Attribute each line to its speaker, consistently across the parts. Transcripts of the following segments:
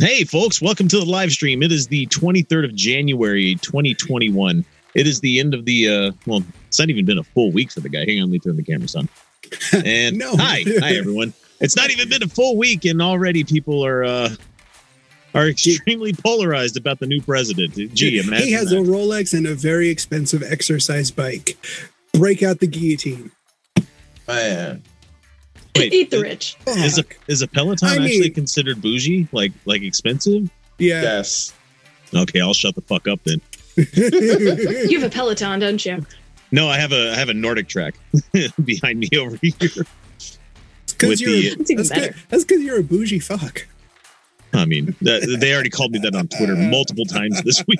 Speaker 1: Hey, folks, welcome to the live stream. It is the 23rd of January, 2021. It is the end of the, uh, well, it's not even been a full week for the guy. Hang on, let me turn the camera on. And
Speaker 2: No.
Speaker 1: hi, hi, everyone. It's not even been a full week, and already people are, uh, are extremely polarized about the new president. Gee, imagine
Speaker 2: he has
Speaker 1: that.
Speaker 2: a Rolex and a very expensive exercise bike. Break out the guillotine.
Speaker 3: Man,
Speaker 1: Wait,
Speaker 4: Eat the rich.
Speaker 1: Is a is a Peloton
Speaker 2: I mean-
Speaker 1: actually considered bougie? Like like expensive?
Speaker 2: yeah.
Speaker 3: yes.
Speaker 1: Okay, I'll shut the fuck up then.
Speaker 4: You have a Peloton, don't you?
Speaker 1: No, I have a I have a NordicTrack behind me over here.
Speaker 2: Because
Speaker 1: with
Speaker 2: you're,
Speaker 1: the-
Speaker 4: That's even
Speaker 2: that's
Speaker 4: better.
Speaker 2: good. That's because you're a bougie fuck.
Speaker 1: I mean, that, they already called me that on Twitter multiple times this week.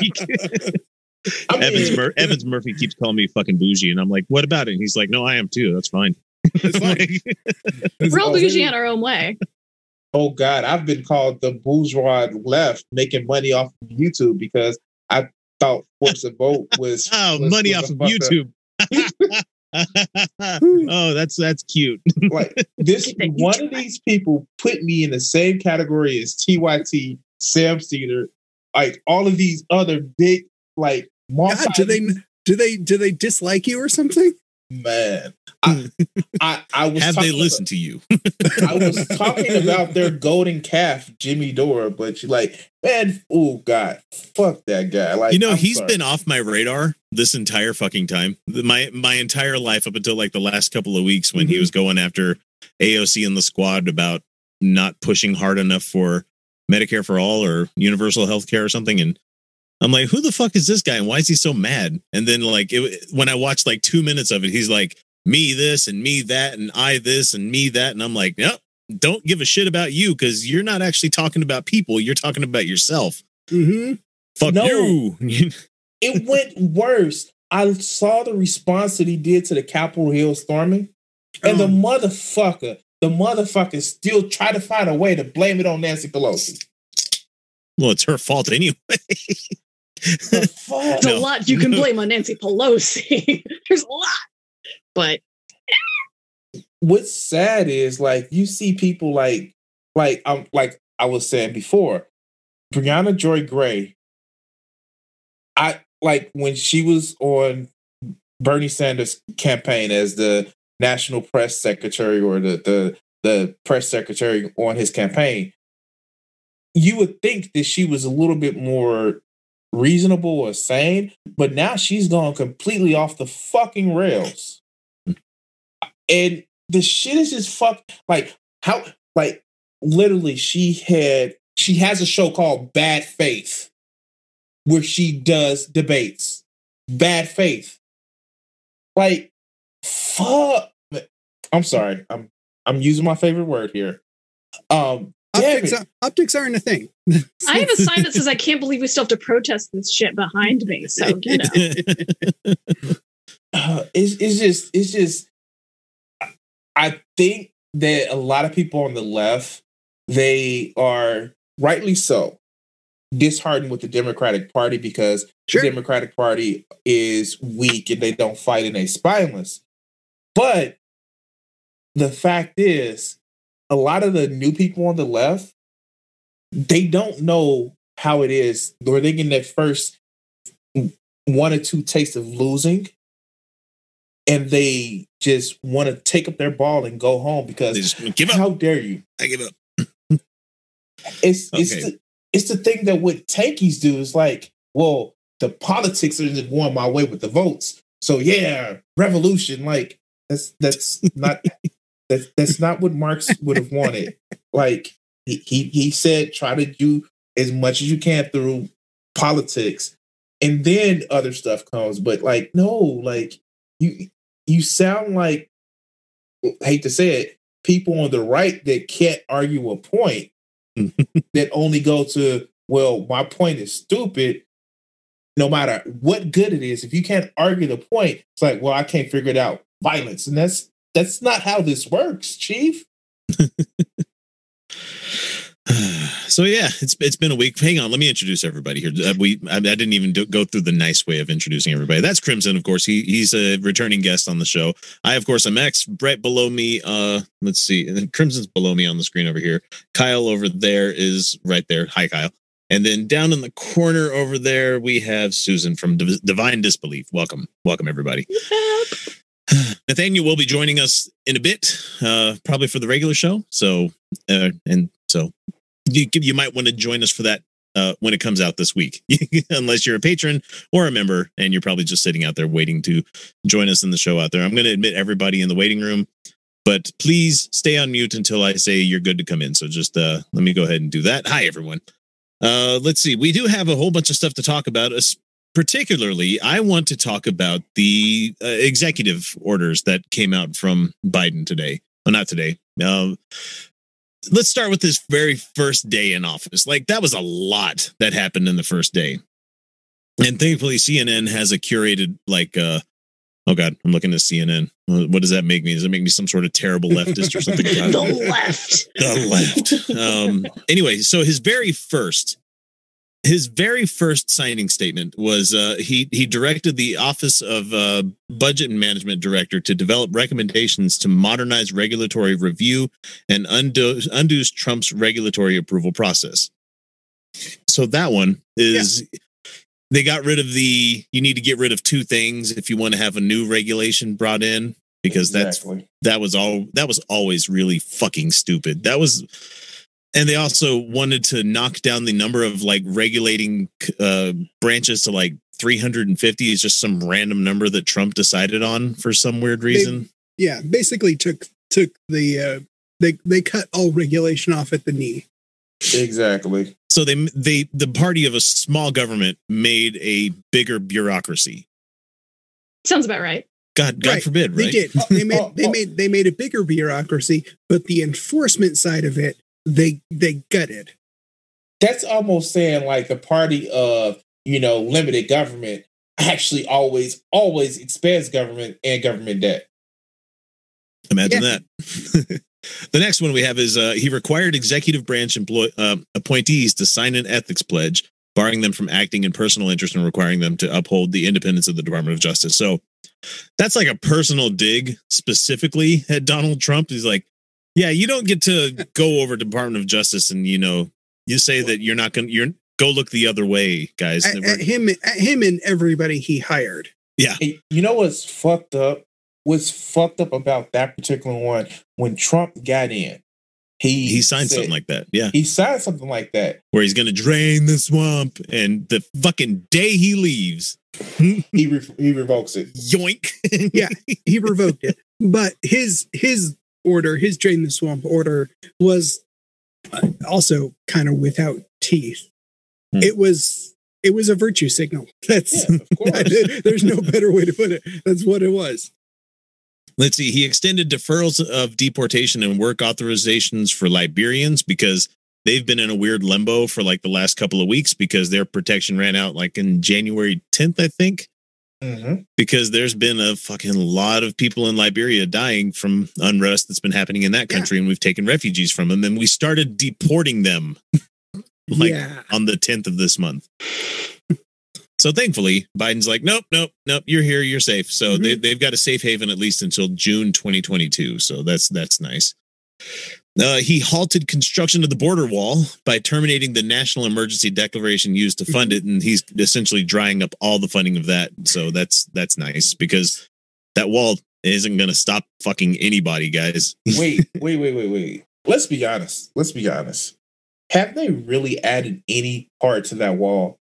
Speaker 3: I mean,
Speaker 1: Evans Mur- Evans Murphy keeps calling me fucking bougie, and I'm like, "What about it?" And he's like, "No, I am too. That's fine."
Speaker 2: It's fine. It's
Speaker 4: We're all
Speaker 2: all
Speaker 4: bougie in our own way.
Speaker 3: oh God, I've been called the bourgeois left, making money off of YouTube because I thought Force a Vote was
Speaker 1: oh,
Speaker 3: was-
Speaker 1: money
Speaker 3: was
Speaker 1: off of YouTube. oh, that's that's cute.
Speaker 3: Like this, one of these people put me in the same category as TYT, Sam Seder, like all of these other big, like multi.
Speaker 2: God, do they do they do they dislike you or something?
Speaker 3: Man? I, I, I was
Speaker 1: Have they listened to you?
Speaker 3: I was talking about their golden calf, Jimmy Dore, but you're like, man, oh God, fuck that guy. Like,
Speaker 1: you know,
Speaker 3: I'm
Speaker 1: he's
Speaker 3: sorry.
Speaker 1: been off my radar this entire fucking time. My my entire life up until like the last couple of weeks when he
Speaker 2: Mhm.
Speaker 1: was going after AOC and the squad about not pushing hard enough for Medicare for all or universal health care or something. And I'm like, who the fuck is this guy? And why is he so mad? And then like it, when I watched like two minutes of it, he's like, me this and me that and I this and me that. And I'm like, no, don't give a shit about you because you're not actually talking about people. You're talking about yourself.
Speaker 2: Mm-hmm.
Speaker 1: Fuck
Speaker 3: No.
Speaker 1: you.
Speaker 3: it went worse. I saw the response that he did to the Capitol Hill storming, and the
Speaker 2: Oh.
Speaker 3: motherfucker, the motherfucker still tried to find a way to blame it on Nancy Pelosi.
Speaker 1: Well, it's her fault anyway.
Speaker 3: The fuck?
Speaker 4: There's
Speaker 1: No.
Speaker 4: a lot you can blame on Nancy Pelosi. There's a lot. But
Speaker 3: What's sad is like you see people like, like I'm like I was saying before, Briahna Joy Gray. I like when she was on Bernie Sanders' campaign as the national press secretary or the the the press secretary on his campaign. You would think that she was a little bit more reasonable or sane, but now she's gone completely off the fucking rails. And the shit is just fuck like how like literally she had she has a show called Bad Faith where she does debates. Bad faith. Like fuck I'm sorry. I'm I'm using my favorite word here. Um
Speaker 2: Optics, are- optics aren't a thing.
Speaker 4: I have a sign that says I can't believe we still have to protest this shit behind me. So you know.
Speaker 3: uh, it's it's just it's just I- I think that a lot of people on the left they are rightly so disheartened with the Democratic Party because
Speaker 2: Sure.
Speaker 3: the Democratic Party is weak and they don't fight and they spineless. But the fact is, a lot of the new people on the left, they don't know how it is, or they get their first one or two tastes of losing, and they just want to take up their ball and go home because
Speaker 1: give up.
Speaker 3: how dare you?
Speaker 1: I give up.
Speaker 3: It's it's the, it's the thing that what tankies do is like, well, the politics are just going my way with the votes. So yeah, revolution. Like that's that's not that's that's not what Marx would have wanted. Like he, he he said, try to do as much as you can through politics, and then other stuff comes. But like, no, like you you sound like hate to say it, people on the right that can't argue a point that only go to, well, my point is stupid. No matter what good it is, if you can't argue the point, it's like, well, I can't figure it out. Violence. And that's that's not how this works, Chief.
Speaker 1: So yeah, it's it's been a week. Hang on, let me introduce everybody here. Uh, we I, I didn't even do, go through the nice way of introducing everybody. That's Crimson, of course. He he's a returning guest on the show. I of course am X. Right below me, uh, let's see, and then Crimson's below me on the screen over here. Kyle over there is right there. Hi, Kyle. And then down in the corner over there, we have Susan from Div- Divine Disbelief. Welcome, welcome everybody. Nathaniel will be joining us in a bit, uh, probably for the regular show. So, uh, and so you, you might want to join us for that uh, when it comes out this week, unless you're a patron or a member, and you're probably just sitting out there waiting to join us in the show out there. I'm going to admit everybody in the waiting room, but please stay on mute until I say you're good to come in. So just uh, let me go ahead and do that. Hi, everyone. Uh, let's see. We do have a whole bunch of stuff to talk about. Particularly, I want to talk about the uh, executive orders that came out from Biden today. Well, not today. Uh, let's start with his very first day in office. Like that was a lot that happened in the first day. And thankfully CNN has a curated like uh oh god, I'm looking at CNN. What does that make me? Does it make me some sort of terrible leftist or something?
Speaker 4: the left.
Speaker 1: the left. Um anyway, so his very first his very first signing statement was uh, he he directed the office of uh, budget and management director to develop recommendations to modernize regulatory review and undo undo Trump's regulatory approval process. So that one is they got rid of the you need to get rid of two things if you want to have a new regulation brought in because that's that was all that was always really fucking stupid. That was and they also wanted to knock down the number of like regulating uh branches to like 350 is just some random number that Trump decided on for some weird reason.
Speaker 2: Yeah, basically took took the uh, they they cut all regulation off at the knee.
Speaker 3: Exactly.
Speaker 1: so they they the party of a small government made a bigger bureaucracy.
Speaker 4: Sounds about right.
Speaker 1: God God
Speaker 2: Right.
Speaker 1: forbid,
Speaker 2: They did. They made they
Speaker 3: oh.
Speaker 2: made they made a bigger bureaucracy, but the enforcement side of it they they gutted.
Speaker 3: That's almost saying like the party of, you know, limited government actually always, always expands government and government debt.
Speaker 1: Imagine that. the next one we have is uh, he required executive branch employ, uh, appointees to sign an ethics pledge, barring them from acting in personal interest and requiring them to uphold the independence of the Department of Justice. So that's like a personal dig specifically at Donald Trump. He's like, yeah, you don't get to go over Department of Justice and you know you say that you're not going to you're go look the other way, guys.
Speaker 2: At, at him at him and everybody he hired.
Speaker 3: Hey, you know what's fucked up? What's fucked up about that particular one? When Trump got in, he
Speaker 1: he signed
Speaker 3: said-
Speaker 1: something like that. Yeah.
Speaker 3: he signed something like that.
Speaker 1: Where he's going to drain the swamp and the fucking day he leaves,
Speaker 3: He re- he revokes it.
Speaker 1: yoink.
Speaker 2: Yeah. He revoked it, but his his order, his drain the swamp order, was uh, also kind of without teeth.
Speaker 1: Hmm.
Speaker 2: It was it was a virtue signal. That's
Speaker 3: Yeah, of course.
Speaker 2: there's no better way to put it. That's what it was.
Speaker 1: Let's see. He extended deferrals of deportation and work authorizations for Liberians because they've been in a weird limbo for like the last couple of weeks because their protection ran out like in January 10th, I think.
Speaker 3: Mhm.
Speaker 1: Because there's been a fucking lot of people in Liberia dying from unrest that's been happening in that
Speaker 2: Yeah.
Speaker 1: country, and we've taken refugees from them, and we started deporting them like
Speaker 2: yeah.
Speaker 1: on the 10th of this month. So thankfully, Biden's like, nope, nope, nope, you're here, you're safe. So they, they've got a safe haven at least until June 2022. So that's that's nice. Uh, he halted construction of the border wall by terminating the national emergency declaration used to fund it, and he's essentially drying up all the funding of that. So that's that's nice because that wall isn't going to stop fucking anybody, guys.
Speaker 3: wait, wait, wait, wait, wait. Let's be honest. Let's be honest. Have they really added any part to that wall?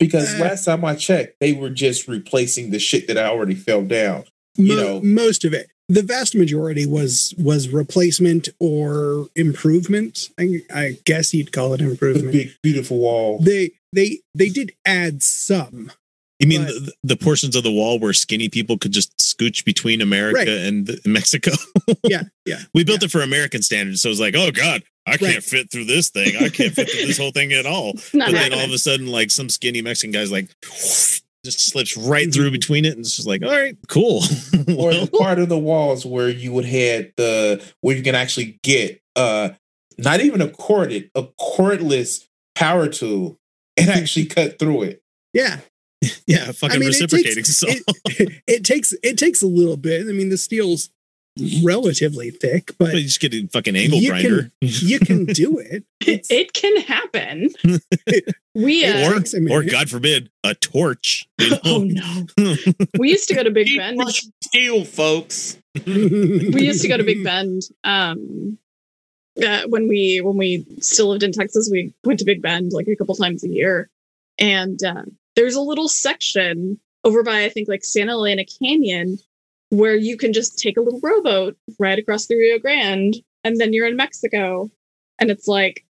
Speaker 3: Because
Speaker 2: Uh,
Speaker 3: last time I checked, they were just replacing the shit that I already fell down. you
Speaker 2: Mo-
Speaker 3: know-
Speaker 2: most of it. The vast majority was was replacement or improvement. I, I guess you'd call it
Speaker 3: The
Speaker 2: improvement.
Speaker 3: big, beautiful wall.
Speaker 2: They they they did add some.
Speaker 1: You mean
Speaker 2: But-
Speaker 1: the, the portions of the wall where skinny people could just scooch between America
Speaker 2: Right.
Speaker 1: and Mexico?
Speaker 2: Yeah, yeah.
Speaker 1: we built it for American standards, so it's like, oh god, I can't
Speaker 2: Right.
Speaker 1: fit through this thing. I can't fit through this whole thing at all.
Speaker 4: Not
Speaker 1: but then all of a sudden, like some skinny Mexican guy's like, just slips right through between it, and it's just like, all right, cool.
Speaker 3: or the part of the walls where you would had the where you can actually get uh not even a corded, a cordless power tool, and actually cut through it.
Speaker 2: Yeah,
Speaker 1: Yeah, fucking
Speaker 2: I mean, it
Speaker 1: reciprocating.
Speaker 2: takes-
Speaker 1: so
Speaker 2: it, it takes it takes a little bit. I mean, the steel's relatively thick, but
Speaker 1: you just get a fucking angle
Speaker 2: You
Speaker 1: grinder.
Speaker 2: you can do it. It's-
Speaker 4: It can happen. we
Speaker 2: It
Speaker 4: uh,
Speaker 1: or,
Speaker 2: takes a minute.
Speaker 1: or God forbid, a torch. you know?
Speaker 4: oh no. We used to go to Big
Speaker 5: Keep
Speaker 4: Bend.
Speaker 5: steel, folks.
Speaker 4: we used to go to Big Bend. Um, uh, when we when we still lived in Texas, we went to Big Bend like a couple times a year. And uh, there's a little section over by I think like Santa Elena Canyon where you can just take a little rowboat right across the Rio Grande, and then you're in Mexico. And it's like,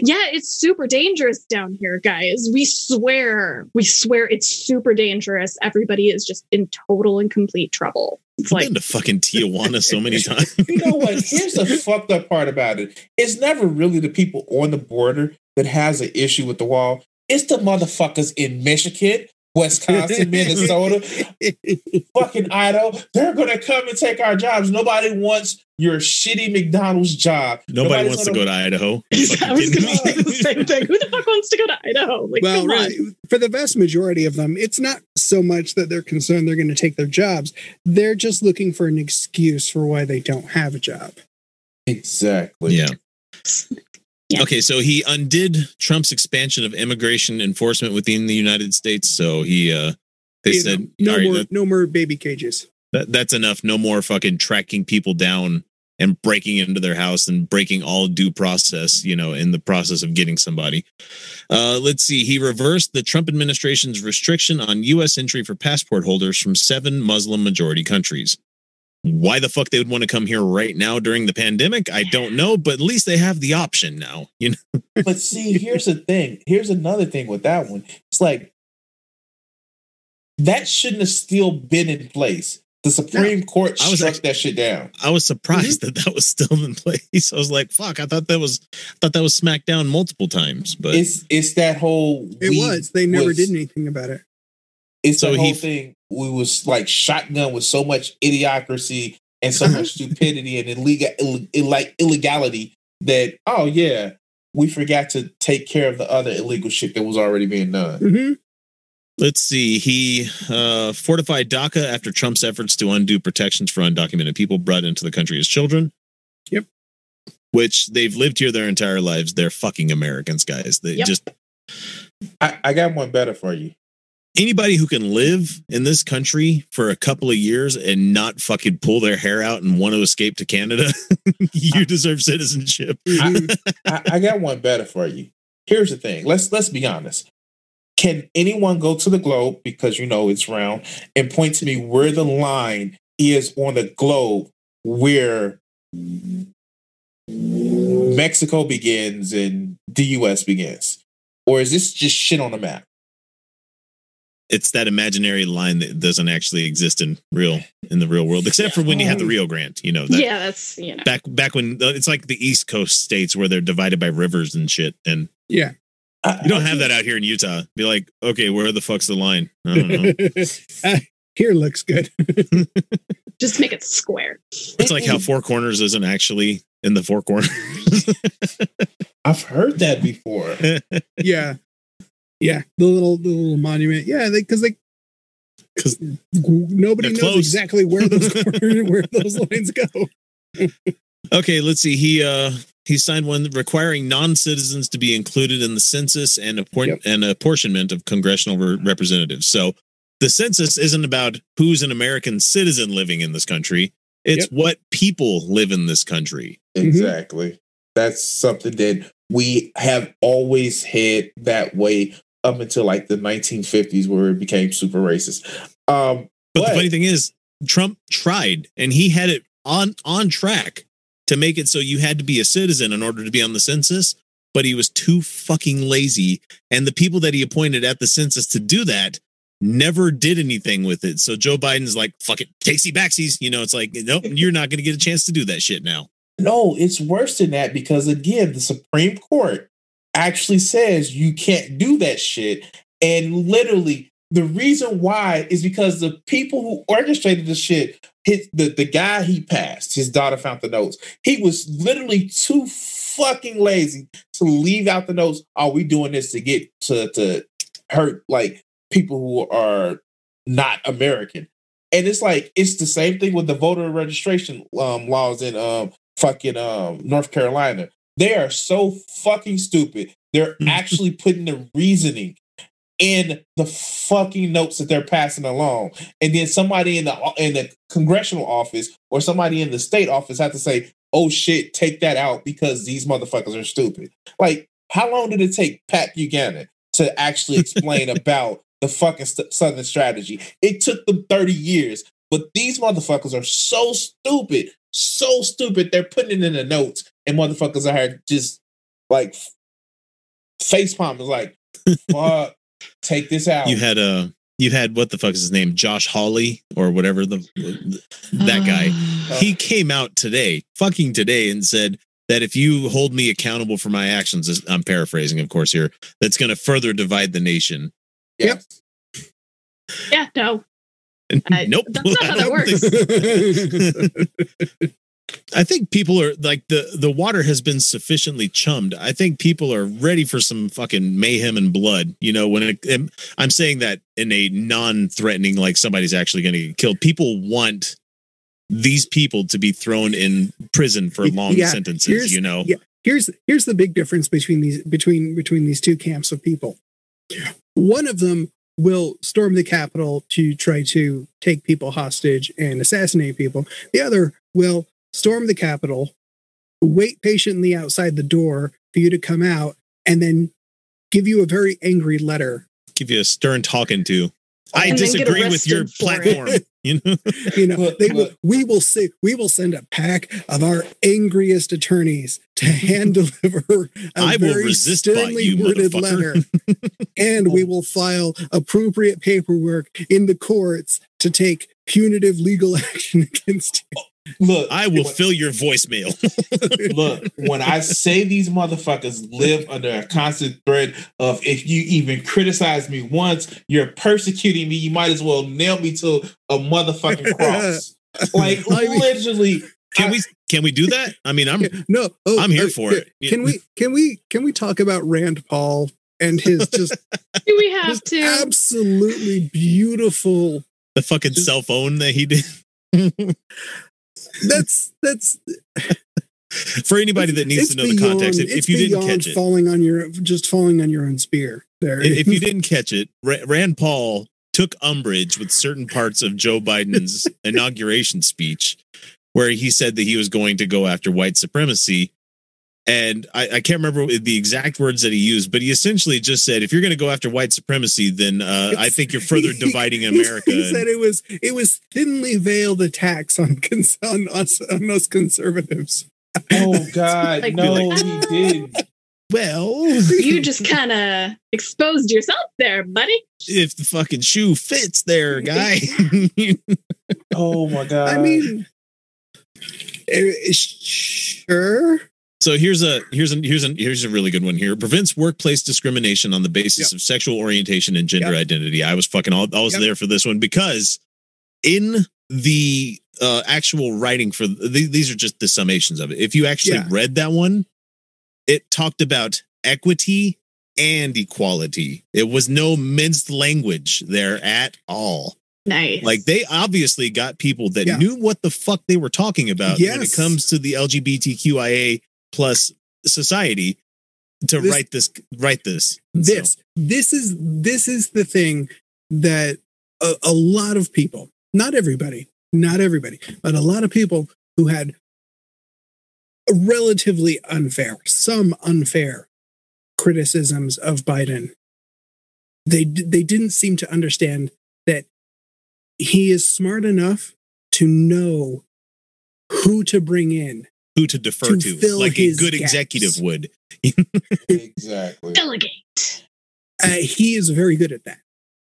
Speaker 4: yeah, it's super dangerous down here, guys. We swear, we swear it's super dangerous. Everybody is just in total and complete trouble. It's
Speaker 1: I've
Speaker 4: like,
Speaker 1: been to fucking Tijuana so many times.
Speaker 3: You know what? Here's the fucked up part about it. It's never really the people on the border that has an issue with the wall. It's the motherfuckers in Michigan, Wisconsin, Minnesota, fucking Idaho. They're gonna come and take our jobs. Nobody wants your shitty McDonald's job.
Speaker 1: Nobody
Speaker 3: Nobody's
Speaker 1: wants to
Speaker 3: gonna-
Speaker 1: go to Idaho. You
Speaker 4: I was going to say the same thing. Who the fuck wants to go to Idaho? Like,
Speaker 2: well,
Speaker 4: come on.
Speaker 2: really, for the vast majority of them, it's not so much that they're concerned they're going to take their jobs. They're just looking for an excuse for why they don't have a job.
Speaker 3: Exactly.
Speaker 1: Yeah.
Speaker 4: Yeah.
Speaker 1: Okay, so he undid Trump's expansion of immigration enforcement within the United States. So he, uh, they
Speaker 2: You
Speaker 1: said,
Speaker 2: no
Speaker 1: right,
Speaker 2: more,
Speaker 1: that,
Speaker 2: no more baby cages.
Speaker 1: that, that's enough. No more fucking tracking people down and breaking into their house and breaking all due process, you know, in the process of getting somebody. Uh, let's see. He reversed the Trump administration's restriction on U.S. entry for passport holders from seven Muslim majority countries. Why the fuck they would want to come here right now during the pandemic, I don't know, but at least they have the option now. You know,
Speaker 3: But see, here's the thing. Here's another thing with that one. It's like that shouldn't have still been in place. The Supreme Court
Speaker 1: I was
Speaker 3: struck
Speaker 1: actually-
Speaker 3: that shit down.
Speaker 1: I was surprised mm-hmm. that that was still in place. I was like, "Fuck!" I thought that was, I thought that was smacked down multiple times, but
Speaker 3: It's it's that whole
Speaker 2: It was. They never
Speaker 3: was-
Speaker 2: did anything about it.
Speaker 3: It's
Speaker 1: So
Speaker 3: the whole
Speaker 1: he-
Speaker 3: thing. We was like shotgun with so much idiocracy and so much stupidity and illegal Ill, Ill- like illegality that oh yeah, we forgot to take care of the other illegal shit that was already being done.
Speaker 2: hmm
Speaker 1: Let's see. He uh, fortified DACA after Trump's efforts to undo protections for undocumented people brought into the country as children.
Speaker 2: Yep.
Speaker 1: Which they've lived here their entire lives. They're fucking Americans, guys. They
Speaker 4: Yep.
Speaker 1: just
Speaker 3: I, I got one better for you.
Speaker 1: Anybody who can live in this country for a couple of years and not fucking pull their hair out and want to escape to Canada, you deserve citizenship.
Speaker 3: I, I got one better for you. Here's the thing. Let's let's be honest. Can anyone go to the globe because you know it's round and point to me where the line is on the globe where Mexico begins and the US begins? Or is this just shit on the map?
Speaker 1: It's that imaginary line that doesn't actually exist in real in the real world, except for when you have the Rio Grande. You know, that,
Speaker 4: yeah, that's, you know.
Speaker 1: back back when uh, it's like the East Coast states where they're divided by rivers and shit, and
Speaker 2: Yeah.
Speaker 1: You don't
Speaker 3: I
Speaker 1: have
Speaker 3: think-
Speaker 1: that out here in Utah. Be like, okay, where the fuck's the line? I don't know.
Speaker 2: Uh, here looks good.
Speaker 4: Just make it square.
Speaker 1: it's like how Four Corners isn't actually in the Four Corners.
Speaker 3: I've heard that before.
Speaker 2: yeah. Yeah. The little the little monument. Yeah, because they,
Speaker 1: 'Cause
Speaker 2: nobody knows
Speaker 1: close.
Speaker 2: exactly where those where those lines go.
Speaker 1: okay, let's see. He uh he signed one requiring non-citizens to be included in the census and appoint
Speaker 2: Yep.
Speaker 1: and apportionment of congressional re- representatives. So the census isn't about who's an American citizen living in this country. It's
Speaker 2: Yep.
Speaker 1: what people live in this country.
Speaker 3: Exactly. That's something that we have always had that way up until like the 1950s where it became super racist. Um,
Speaker 1: But
Speaker 3: What?
Speaker 1: the funny thing is, Trump tried and he had it on on track to make it so you had to be a citizen in order to be on the census, but he was too fucking lazy. And the people that he appointed at the census to do that never did anything with it. So Joe Biden's like, fuck it, Casey backsies. You know, it's like, nope, you're not gonna get a chance to do that shit now.
Speaker 3: no, it's worse than that because again, the Supreme Court actually says you can't do that shit. And literally, the reason why is because the people who orchestrated the shit the, the guy he passed, his daughter found the notes. He was literally too fucking lazy to leave out the notes. Are we doing this to get to to hurt like people who are not American? And it's like it's the same thing with the voter registration um, laws in um, fucking um, North Carolina. They are so fucking stupid. They're actually putting the reasoning in the fucking notes that they're passing along, and then somebody in the in the congressional office or somebody in the state office have to say, "Oh shit, take that out because these motherfuckers are stupid." Like, how long did it take Pat Buchanan to actually explain about the fucking st- Southern strategy? It took them thirty years, but these motherfuckers are so stupid, so stupid. They're putting it in the notes, and motherfuckers are here just like face palm is like, fuck, take this out.
Speaker 1: You had a. Uh, you had what the fuck is his name? Josh Hawley or whatever the that guy. He came out today, fucking today, and said that if you hold me accountable for my actions, I'm paraphrasing, of course, here, that's going to further divide the nation.
Speaker 3: Yep.
Speaker 4: Yeah, no. I,
Speaker 1: nope.
Speaker 4: That's not how that
Speaker 1: works. I think people are like the the water has been sufficiently chummed. I think people are ready for some fucking mayhem and blood. You know, when it, I'm saying that in a non-threatening, like somebody's actually going to get killed. People want these people to be thrown in prison for long yeah, sentences. You know,
Speaker 2: yeah. Here's here's the big difference between these between between these two camps of people. One of them will storm the Capitol to try to take people hostage and assassinate people. The other will storm the Capitol, wait patiently outside the door for you to come out, and then give you a very angry letter.
Speaker 1: Give you a stern talking to. I disagree with your platform. you know,
Speaker 2: you know, they will, we will say we will send a pack of our angriest attorneys to hand deliver a I very sternly you, worded letter, and we will file appropriate paperwork in the courts to take punitive legal action against you.
Speaker 1: Look, I will when, fill your voicemail.
Speaker 3: look, when I say these motherfuckers live under a constant threat of if you even criticize me once, you're persecuting me. You might as well nail me to a motherfucking cross. like I mean, literally.
Speaker 1: Can I, we can we do that? I mean, I'm
Speaker 2: no,
Speaker 1: oh, I'm here uh, for
Speaker 2: it. Can we can we can we talk about Rand Paul and his just
Speaker 4: do we have to
Speaker 2: absolutely beautiful
Speaker 1: the fucking cell phone that he did
Speaker 2: that's that's
Speaker 1: for anybody that needs to know beyond, the context. If, if you didn't catch it,
Speaker 2: falling on your just falling on your own spear. There,
Speaker 1: if you didn't catch it, Rand Paul took umbrage with certain parts of Joe Biden's inauguration speech, where he said that he was going to go after white supremacy and I, I, can't remember the exact words that he used, but he essentially just said, "If you're going to go after white supremacy, then uh, I think you're further dividing America."
Speaker 2: he said it was it was thinly veiled attacks on cons- on us on us conservatives.
Speaker 3: Oh God, like, no, like, he did.
Speaker 1: Well,
Speaker 4: you just kind of exposed yourself there, buddy.
Speaker 1: If the fucking shoe fits, there, guy.
Speaker 3: oh my God!
Speaker 2: I mean, eh, sure
Speaker 1: so here's a here's a here's a here's a really good one here. Prevents workplace discrimination on the basis yep. of sexual orientation and gender yep. identity. I was fucking all I was yep. there for this one because in the uh, actual writing for the, these are just the summations of it. If you actually yeah. read that one, it talked about equity and equality. It was no minced language there at all.
Speaker 4: Nice.
Speaker 1: Like they obviously got people that yeah. knew what the fuck they were talking about yes. when it comes to the LGBTQIA plus society to this, write this write this
Speaker 2: this so. this is this is the thing that a, a lot of people not everybody not everybody but a lot of people who had relatively unfair some unfair criticisms of biden they they didn't seem to understand that he is smart enough to know who to bring in
Speaker 1: who to defer to, to like a good gaps. executive would.
Speaker 3: exactly.
Speaker 4: Delegate.
Speaker 2: Uh, he is very good at that.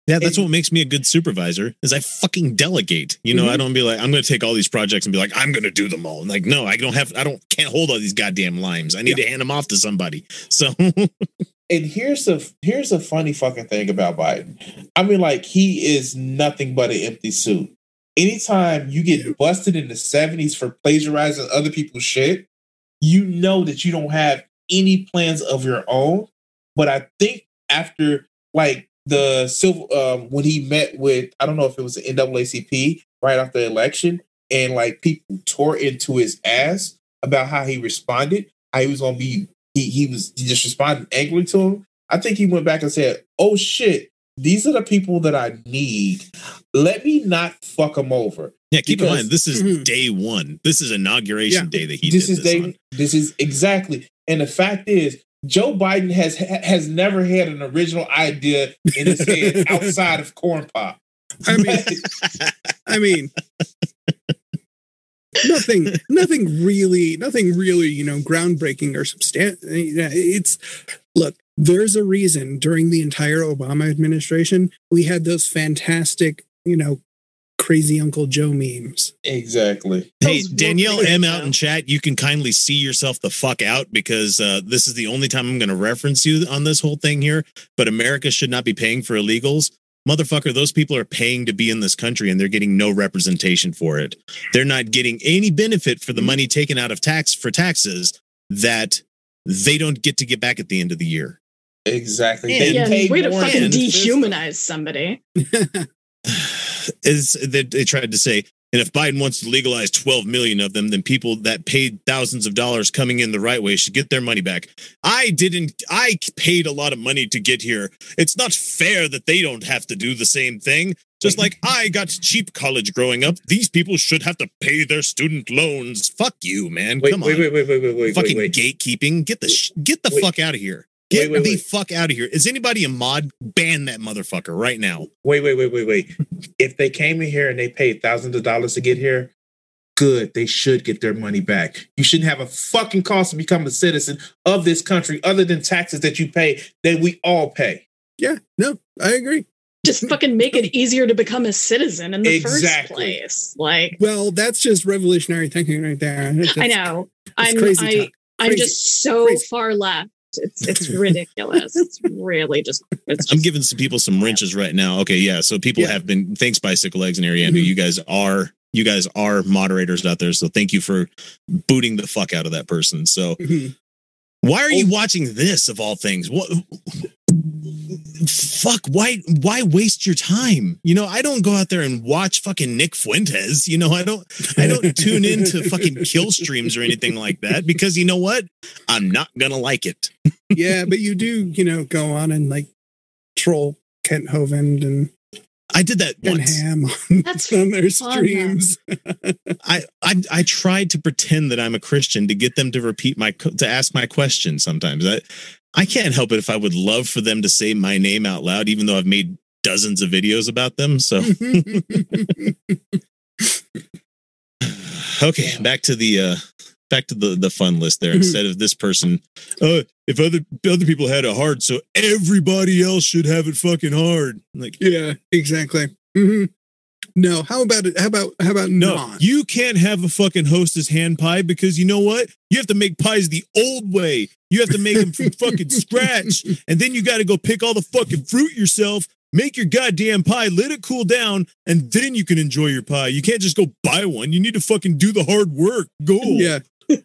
Speaker 1: Yeah, that's and, what makes me a good supervisor. Is I fucking delegate. You know, mm-hmm. I don't be like I'm going to take all these projects and be like I'm going to do them all. Like, no, I don't have. I don't can't hold all these goddamn limes. I need yeah. to hand them off to somebody. So.
Speaker 3: and here's the here's the funny fucking thing about Biden. I mean, like he is nothing but an empty suit anytime you get busted in the 70s for plagiarizing other people's shit, you know that you don't have any plans of your own. But I think after like the civil um when he met with I don't know if it was the NAACP right after the election, and like people tore into his ass about how he responded, how he was gonna be he he was he just responded angrily to him. I think he went back and said, "Oh shit, these are the people that I need. Let me not fuck them over."
Speaker 1: Yeah, keep
Speaker 3: Because-
Speaker 1: in mind this is
Speaker 2: Mhm.
Speaker 1: day one. This is inauguration
Speaker 2: Yeah.
Speaker 1: day that he
Speaker 3: this
Speaker 1: did
Speaker 3: is
Speaker 1: this
Speaker 3: they
Speaker 1: on.
Speaker 3: this is exactly and the fact is joe biden has has never had an original idea in his head outside of corn pop
Speaker 2: I mean, I mean, nothing, nothing really, nothing really, you know, groundbreaking or substantial. It's look, there's a reason during the entire Obama administration we had those fantastic, you know, crazy Uncle Joe memes.
Speaker 3: exactly
Speaker 1: Hey, Danielle
Speaker 4: pretty
Speaker 1: M out in chat, you can kindly see yourself the fuck out because uh, this is the only time I'm going to reference you on this whole thing here. But America should not be paying for illegals. Motherfucker, those people are paying to be in this country and they're getting no representation for it. They're not getting any benefit for the money taken out of tax for taxes that they don't get to get back at the end of the year.
Speaker 3: Exactly.
Speaker 1: And-
Speaker 3: They
Speaker 4: Yeah, way to fucking
Speaker 3: than the system.
Speaker 4: dehumanize somebody.
Speaker 1: is they, they tried to say and if biden wants to legalize 12 million of them then people that paid thousands of dollars coming in the right way should get their money back. I didn't i paid a lot of money to get here. It's not fair that they don't have to do the same thing. Just like i got cheap college growing up. These people should have to pay their student loans. Fuck you man.
Speaker 3: Wait
Speaker 1: come
Speaker 3: wait,
Speaker 1: on.
Speaker 3: wait wait wait wait wait
Speaker 1: fucking
Speaker 3: wait, wait.
Speaker 1: gatekeeping. Get the sh- get the
Speaker 3: Wait.
Speaker 1: fuck out of here get
Speaker 3: Wait, wait,
Speaker 1: the
Speaker 3: wait.
Speaker 1: fuck out of here is anybody a mod ban that motherfucker right now
Speaker 3: wait wait wait wait wait if they came in here and they paid thousands of dollars to get here good they should get their money back you shouldn't have a fucking cost to become a citizen of this country other than taxes that you pay that we all pay
Speaker 2: Yeah, no, I agree.
Speaker 4: Just fucking make it easier to become a citizen in the
Speaker 3: Exactly.
Speaker 4: first place. Like,
Speaker 2: Well, that's just revolutionary thinking right there.
Speaker 4: I know. I'm
Speaker 2: crazy
Speaker 4: I,
Speaker 2: talk.
Speaker 4: I'm just so
Speaker 2: Crazy.
Speaker 4: far left. It's it's ridiculous. it's really just it's just
Speaker 1: I'm giving some people some wrenches right now. Okay, yeah. So people
Speaker 2: Yeah.
Speaker 1: have been thanks bicycle legs and Arianda.
Speaker 2: Mhm.
Speaker 1: You guys are you guys are moderators out there. So thank you for booting the fuck out of that person. So
Speaker 2: Mhm.
Speaker 1: why are you
Speaker 3: Oh.
Speaker 1: watching this of all things? What fuck why why waste your time? You know i don't go out there and watch fucking nick fuentes you know? I don't i don't tune into fucking kill streams or anything like that because you know what? I'm not gonna like it.
Speaker 2: Yeah, but you do, you know, go on and like troll Kent Hovind and,
Speaker 1: i did that
Speaker 2: and
Speaker 1: once.
Speaker 2: Ham on,
Speaker 4: That's
Speaker 2: on their streams.
Speaker 1: I, I I tried to pretend that I'm a Christian to get them to repeat my to ask my question. Sometimes. I I can't help it if I would love for them to say my name out loud, even though I've made dozens of videos about them. So okay, back to the uh back to the the fun list there.
Speaker 2: Mhm.
Speaker 1: Instead of this person, uh, if other other people had it hard, so everybody else should have it fucking hard. Like
Speaker 2: yeah, exactly. hmm No, how about it? How about how about
Speaker 1: No,
Speaker 2: not?
Speaker 1: you can't have a fucking hostess hand pie because you know what? You have to make pies the old way. You have to make them from fucking scratch. And then you got to go pick all the fucking fruit yourself, make your goddamn pie, let it cool down, and then you can enjoy your pie. You can't just go buy one. You need to fucking do the hard work. Go.
Speaker 2: Yeah.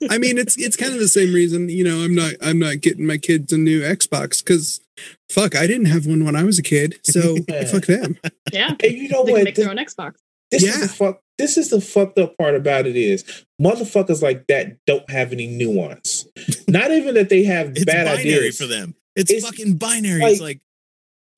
Speaker 2: I mean, it's it's kind of the same reason. You know, I'm not I'm not getting my kids a new Xbox because fuck, I didn't have one when I was a kid. So fuck them.
Speaker 4: yeah.
Speaker 3: and you know
Speaker 4: They can
Speaker 3: what
Speaker 4: make their own Xbox.
Speaker 3: This
Speaker 2: Yeah.
Speaker 3: is the fuck. This is the fucked up part about it is motherfuckers like that don't have any nuance. Not even that they have
Speaker 1: It's
Speaker 3: bad
Speaker 1: binary
Speaker 3: ideas
Speaker 1: for them. It's,
Speaker 3: It's
Speaker 1: fucking binary.
Speaker 3: like-
Speaker 1: it's like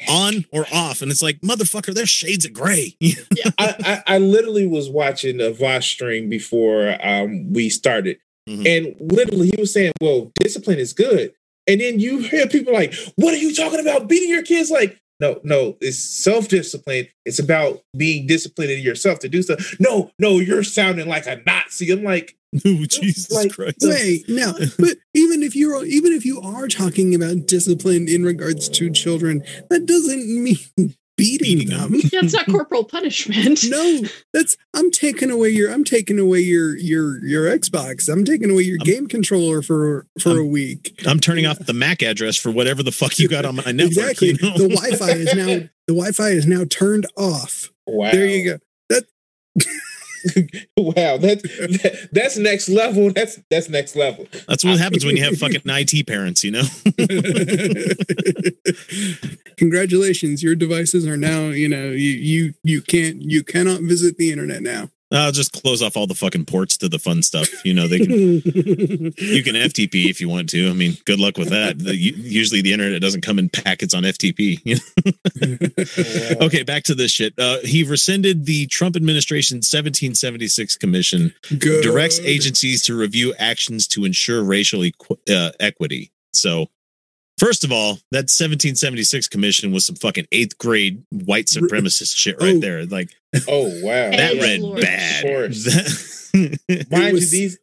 Speaker 1: on or off. And it's like, motherfucker, there's shades of gray.
Speaker 3: I, I, I literally was watching a Vaush stream before um, we started,
Speaker 1: Mhm.
Speaker 3: and literally he was saying, "Well, discipline is good," and then you hear people like, "What are you talking about? Beating your kids?" Like, no, no, it's self discipline. It's about being disciplined in yourself to do stuff. No, no, you're sounding like a Nazi. I'm like,
Speaker 1: Oh, Jesus
Speaker 3: Like,
Speaker 1: Christ.
Speaker 2: Wait, no, but even if you're even if you are talking about discipline in regards to children, that doesn't mean beating,
Speaker 1: Beating
Speaker 2: them.
Speaker 1: them.
Speaker 4: Yeah, it's not corporal punishment.
Speaker 2: No, that's I'm taking away your I'm taking away your your your Xbox. I'm taking away your
Speaker 1: I'm-
Speaker 2: game controller for for
Speaker 1: I'm-
Speaker 2: a week.
Speaker 1: I'm turning off the MAC address for whatever the fuck you got on my network.
Speaker 2: exactly.
Speaker 1: you know?
Speaker 2: The Wi-Fi is now the Wi-Fi is now turned off.
Speaker 3: wow.
Speaker 2: There you go. That
Speaker 3: wow, that's that, that's next level. That's that's next level.
Speaker 1: That's what happens when you have fucking IT parents, you know?
Speaker 2: Congratulations, your devices are now, you know, you you you can't you cannot visit the internet now.
Speaker 1: I'll just close off all the fucking ports to the fun stuff. You know, they can you can FTP if you want to. I mean, good luck with that. The, usually the internet doesn't come in packets on FTP. You know? okay, back to this shit. Uh, he rescinded the Trump administration's 1776 commission,
Speaker 2: Good.
Speaker 1: directs agencies to review actions to ensure racial equ- uh, equity. So, first of all, that 1776 commission was some fucking eighth grade white supremacist shit right
Speaker 2: Oh.
Speaker 1: there. Like
Speaker 3: Oh wow,
Speaker 1: that
Speaker 4: Hey,
Speaker 1: read
Speaker 4: Lord.
Speaker 1: bad.
Speaker 3: Of.
Speaker 1: That-
Speaker 3: Mind
Speaker 2: was-
Speaker 3: you, these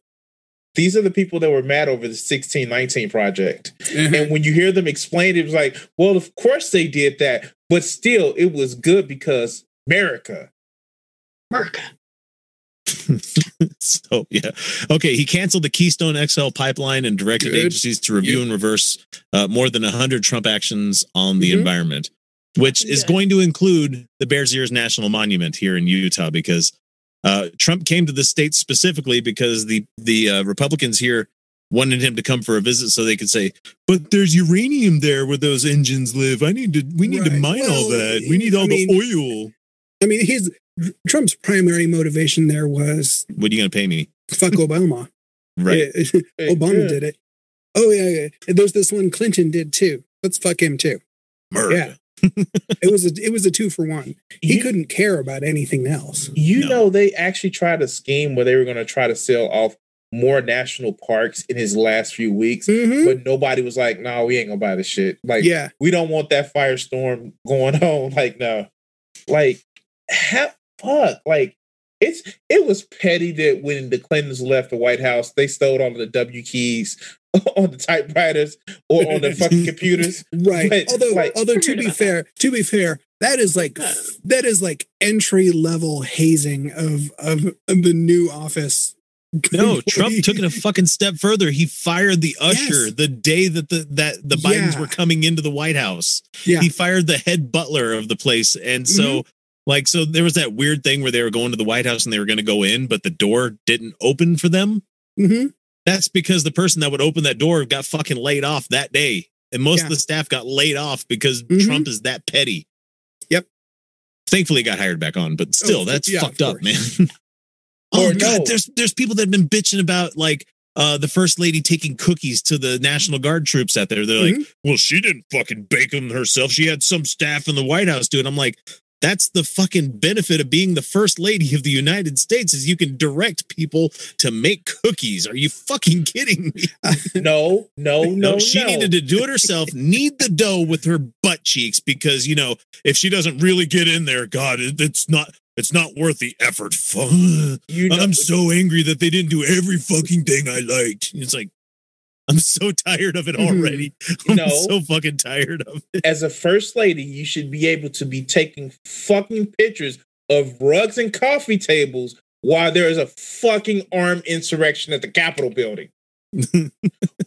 Speaker 3: these are the people that were mad over the 1619 project.
Speaker 2: Uh-huh.
Speaker 3: And when you hear them explain it, it was like, well, of course they did that, but still, it was good because America.
Speaker 4: Merc.
Speaker 1: so yeah okay he canceled the keystone xl pipeline and directed
Speaker 2: Good.
Speaker 1: agencies to review
Speaker 2: Yep.
Speaker 1: and reverse uh, more than 100 trump actions on the
Speaker 2: Mhm.
Speaker 1: environment which is going to include the bears ears national monument here in utah because uh, trump came to the state specifically because the the uh, republicans here wanted him to come for a visit so they could say but there's uranium there where those engines live i need to we need to
Speaker 2: Right.
Speaker 1: mine all that we need
Speaker 2: I
Speaker 1: all
Speaker 2: mean-
Speaker 1: the oil
Speaker 2: I mean, his Trump's primary motivation there was
Speaker 1: what are you gonna pay me
Speaker 2: fuck Obama.
Speaker 1: right
Speaker 2: Yeah, Obama did it. Oh yeah, yeah. There's this one Clinton did too. Let's fuck him too.
Speaker 1: Murder.
Speaker 2: Yeah. It was a it was a two for one. He
Speaker 3: You-
Speaker 2: couldn't care about anything else.
Speaker 3: You
Speaker 1: No.
Speaker 3: know, they actually tried a scheme where they were going to try to sell off more national parks in his last few weeks,
Speaker 2: Mhm.
Speaker 3: but nobody was like, "No, we ain't gonna buy the shit." Like,
Speaker 2: Yeah.
Speaker 3: we don't want that firestorm going on. Like, no, like, ha- fuck, like. It's it was petty that when the Clintons left the White House, they stole all of the W keys on the typewriters or on the fucking computers.
Speaker 2: Right.
Speaker 3: But,
Speaker 2: although
Speaker 3: like-
Speaker 2: although to be fair, to be fair, that is like that is like entry level hazing of of, of the new office.
Speaker 1: No, Trump took it a fucking step further. He fired the usher
Speaker 2: Yes.
Speaker 1: the day that the that the Bidens
Speaker 2: Yeah.
Speaker 1: were coming into the White House.
Speaker 2: Yeah.
Speaker 1: He fired the head butler of the place. And so
Speaker 2: Mm-hmm.
Speaker 1: Like so there was that weird thing where they were going to the White House and they were going to go in, but the door didn't open for them.
Speaker 2: hmm
Speaker 1: That's because the person that would open that door got fucking laid off that day. And most
Speaker 2: Yeah.
Speaker 1: of the staff got laid off because
Speaker 2: Mhm.
Speaker 1: Trump is that petty.
Speaker 2: Yep.
Speaker 1: Thankfully he got hired back on, but still,
Speaker 2: Oh,
Speaker 1: that's
Speaker 2: yeah,
Speaker 1: fucked up, man. oh
Speaker 3: Or
Speaker 1: god,
Speaker 3: no.
Speaker 1: there's there's people that have been bitching about like uh the first lady taking cookies to the National Guard troops out there. They're like,
Speaker 2: Mhm.
Speaker 1: well, she didn't fucking bake them herself. She had some staff in the White House do it. I'm like, that's the fucking benefit of being the first lady of the United States is you can direct people to make cookies. Are you fucking kidding me?
Speaker 3: Uh, no, no, no,
Speaker 1: No, she
Speaker 3: no.
Speaker 1: needed to do it herself, knead the dough with her butt cheeks because you know if she doesn't really get in there, God, it, it's not it's not worth the effort.
Speaker 3: You know,
Speaker 1: I'm so angry that they didn't do every fucking thing I liked. It's like I'm so tired of it
Speaker 2: Mhm.
Speaker 1: already. I'm
Speaker 3: No.
Speaker 1: so fucking tired of it.
Speaker 3: as a first lady, you should be able to be taking fucking pictures of rugs and coffee tables while there is a fucking armed insurrection at the Capitol building.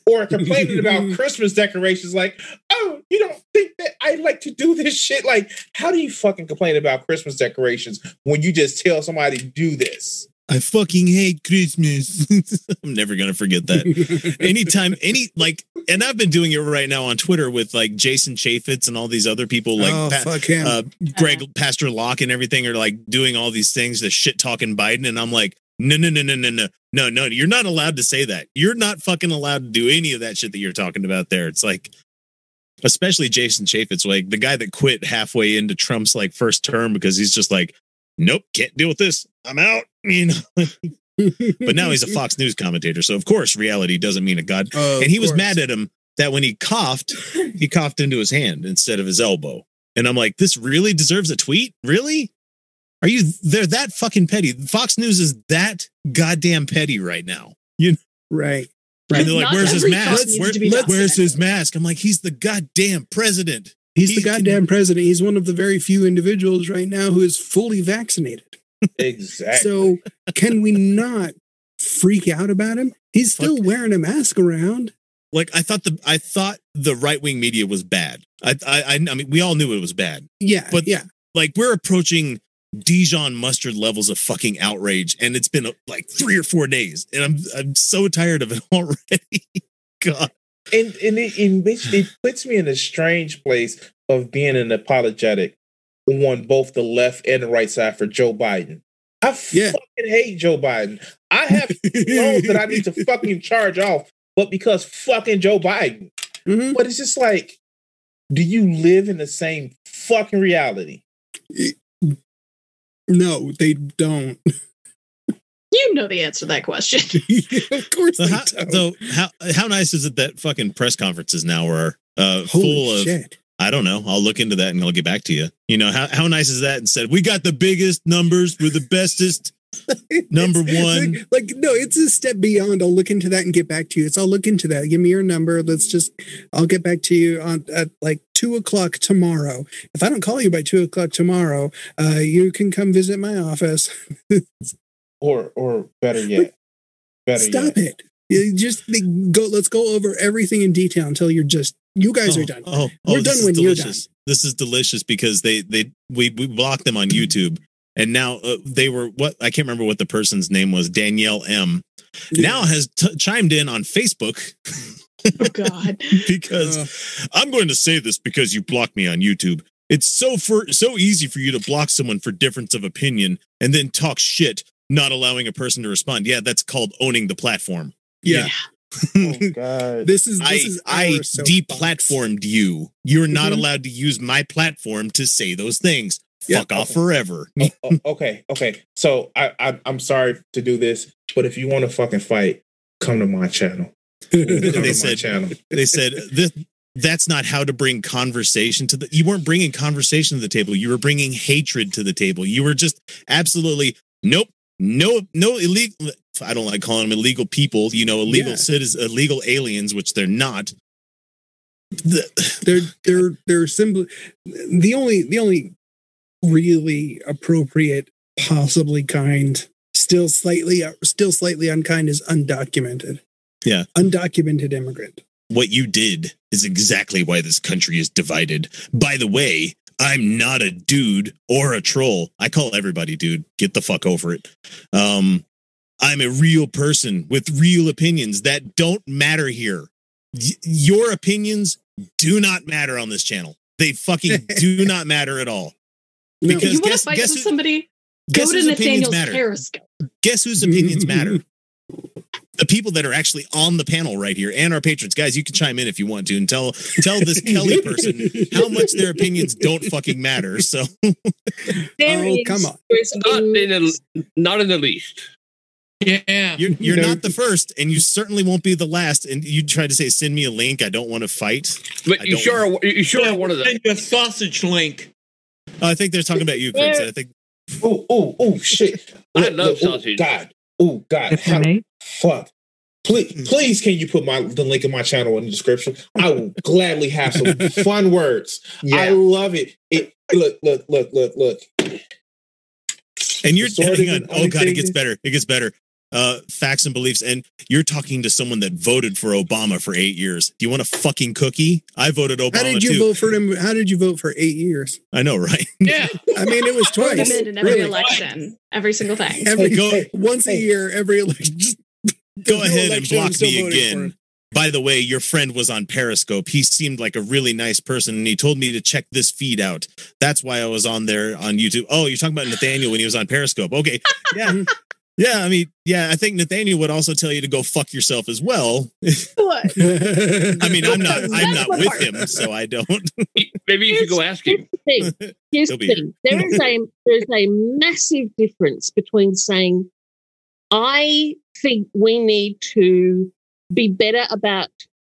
Speaker 3: or complaining about Christmas decorations, like, oh, you don't think that I like to do this shit? Like, how do you fucking complain about Christmas decorations when you just tell somebody to do this?
Speaker 1: I fucking hate Christmas. I'm never gonna forget that. anytime any like and i've been doing it right now on twitter with like jason chaffetz and all these other people like
Speaker 2: oh
Speaker 1: Pa- uh, greg pastor locke and everything are like doing all these things the shit talking biden and i'm like no no no no no no no no you're not allowed to say that you're not fucking allowed to do any of that shit that you're talking about there it's like especially jason chaffetz like the guy that quit halfway into trump's like first term because he's just like nope can't deal with this i'm out you know but now he's a fox news commentator so of course reality doesn't mean a god
Speaker 2: Oh,
Speaker 1: and he was
Speaker 2: course.
Speaker 1: mad at him that when he coughed, he coughed into his hand instead of his elbow. And I'm like, this really deserves a tweet? Really? Are you they're that fucking petty? Fox News is that goddamn petty right now. You know?
Speaker 2: right.
Speaker 1: And they're like, where's his mask? Where- where's
Speaker 4: documented.
Speaker 1: his mask? I'm like, he's the goddamn president.
Speaker 2: He's
Speaker 1: He
Speaker 2: the goddamn president. He's one of the very few individuals right now who is fully vaccinated.
Speaker 3: Exactly.
Speaker 2: So can we not freak out about him? He's still wearing a mask around.
Speaker 1: Like I thought the I thought the right wing media was bad. I, I I I mean we all knew it was bad.
Speaker 2: Yeah.
Speaker 1: But-
Speaker 2: yeah.
Speaker 1: Like we're approaching Dijon mustard levels of fucking outrage, and it's been uh, like three or four days, and I'm I'm so tired of it already. God,
Speaker 3: and and it, it, makes- it puts me in a strange place of being an apologetic on both the left and the right side for Joe Biden. I
Speaker 2: Yeah.
Speaker 3: fucking hate Joe Biden. I have loans that I need to fucking charge off, but because fucking Joe Biden.
Speaker 2: Mhm.
Speaker 3: But it's just like, do you live in the same fucking reality?
Speaker 2: No, they don't.
Speaker 4: You know the answer to that question.
Speaker 2: of course
Speaker 1: so
Speaker 2: they
Speaker 1: how,
Speaker 2: don't.
Speaker 1: so how how nice is it that fucking press conferences now are uh,
Speaker 2: Holy
Speaker 1: full of
Speaker 2: shit.
Speaker 1: I don't know. I'll look into that and I'll get back to you. You know how how nice is that? And said we got the biggest numbers, we're the bestest. Number one.
Speaker 2: Like, like, no, it's a step beyond. I'll look into that and get back to you. It's I'll look into that. Give me your number. Let's just I'll get back to you on at like two o'clock tomorrow. If I don't call you by two o'clock tomorrow, uh, you can come visit my office.
Speaker 3: Or or better yet, better
Speaker 2: Stop
Speaker 3: yet.
Speaker 2: it. You just they go. Let's go over everything in detail until you're just. You guys
Speaker 1: oh,
Speaker 2: are done.
Speaker 1: Oh,
Speaker 2: We're
Speaker 1: oh,
Speaker 2: done
Speaker 1: is
Speaker 2: when you're
Speaker 1: delicious. This is delicious because they they we we blocked them on YouTube, and now uh, they were what I can't remember what the person's name was. Danielle M. Now has t- chimed in on Facebook
Speaker 4: oh God.
Speaker 1: because
Speaker 2: Uh.
Speaker 1: I'm going to say this because you blocked me on YouTube. It's so for so easy for you to block someone for difference of opinion and then talk shit, not allowing a person to respond. Yeah, that's called owning the platform.
Speaker 2: Yeah.
Speaker 3: Oh God.
Speaker 2: This is
Speaker 1: I
Speaker 2: this is
Speaker 1: I
Speaker 2: our soapbox.
Speaker 1: deplatformed you. You're not
Speaker 2: Mhm.
Speaker 1: allowed to use my platform to say those things.
Speaker 2: Yeah.
Speaker 1: Fuck off forever.
Speaker 3: Oh, okay, okay. So I, I I'm sorry to do this, but if you want to fucking fight, come to my channel. Come
Speaker 1: They
Speaker 3: to my
Speaker 1: said-
Speaker 3: channel.
Speaker 1: they said this that's not how to bring conversation to the you weren't bringing conversation to the table you were bringing hatred to the table you were just absolutely nope no no illegal i don't like calling them illegal people you know illegal
Speaker 2: Yeah.
Speaker 1: citizens illegal aliens which they're not the,
Speaker 2: they're they're they're simply the only the only really appropriate possibly kind still slightly uh, still slightly unkind is undocumented
Speaker 1: Yeah.
Speaker 2: undocumented immigrant
Speaker 1: what you did is exactly why this country is divided by the way i'm not a dude or a troll. I call everybody dude. Get the fuck over it. Um i'm a real person with real opinions that don't matter here. Y- your opinions do not matter on this channel. They fucking do not matter at all.
Speaker 2: No.
Speaker 1: Because
Speaker 4: you want
Speaker 1: guess-
Speaker 4: to fight
Speaker 1: guess
Speaker 4: with
Speaker 1: who-
Speaker 4: somebody?
Speaker 1: guess
Speaker 4: Go to
Speaker 1: whose opinions
Speaker 4: Nathaniel's
Speaker 1: matter?
Speaker 4: Periscope.
Speaker 1: guess whose opinions matter the people that are actually on the panel right here and our patrons guys you can chime in if you want to and tell tell this kelly person how much their opinions don't fucking matter so
Speaker 6: There
Speaker 2: Oh,
Speaker 6: is-
Speaker 2: come on.
Speaker 6: It's
Speaker 5: Not
Speaker 6: in-
Speaker 5: in the not in the least.
Speaker 7: Yeah.
Speaker 1: You're, you're
Speaker 2: No.
Speaker 1: not the first, and you certainly won't be the last. And you tried to say, "Send me a link." I don't want to fight.
Speaker 5: But you sure are, you sure are one of them.
Speaker 7: Send you a sausage link.
Speaker 1: Oh, I think they're talking about you, Chris. I think
Speaker 3: Oh, oh, oh, shit.
Speaker 5: I love
Speaker 3: oh,
Speaker 5: sausage.
Speaker 3: God. Oh, God.
Speaker 8: If I
Speaker 3: How-
Speaker 8: may.
Speaker 3: Fuck. Please, please, can you put my the link of my channel in the description? I will gladly have some fun words. I love it. It look, look, look, look, look.
Speaker 1: and you're
Speaker 3: Sort
Speaker 1: hang on. Oh god, it gets better. It gets better. Uh, facts and beliefs, and you're talking to someone that voted for Obama for eight years. Do you want a fucking cookie? I voted Obama
Speaker 2: how did you
Speaker 1: too.
Speaker 2: vote for him how did you vote for eight years
Speaker 1: I know, right?
Speaker 7: Yeah.
Speaker 2: i mean it was twice
Speaker 4: him in in every
Speaker 2: really.
Speaker 4: election, every single thing.
Speaker 2: every
Speaker 1: Go-
Speaker 2: go once a year every election just-
Speaker 1: Go
Speaker 2: no
Speaker 1: ahead and block me again. By the way, your friend was on Periscope. He seemed like a really nice person, and he told me to check this feed out. That's why I was on there on YouTube. Oh, you're talking about Nathaniel when he was on Periscope. Okay, yeah, yeah. I mean, yeah. I think Nathaniel would also tell you to go fuck yourself as well.
Speaker 4: What?
Speaker 1: I mean, I'm not, I'm not with
Speaker 4: part.
Speaker 1: him, so I don't.
Speaker 5: Maybe you should go ask him.
Speaker 6: Here's the thing. Here's the thing. There is a there is a massive difference between saying, "I think we need to be better about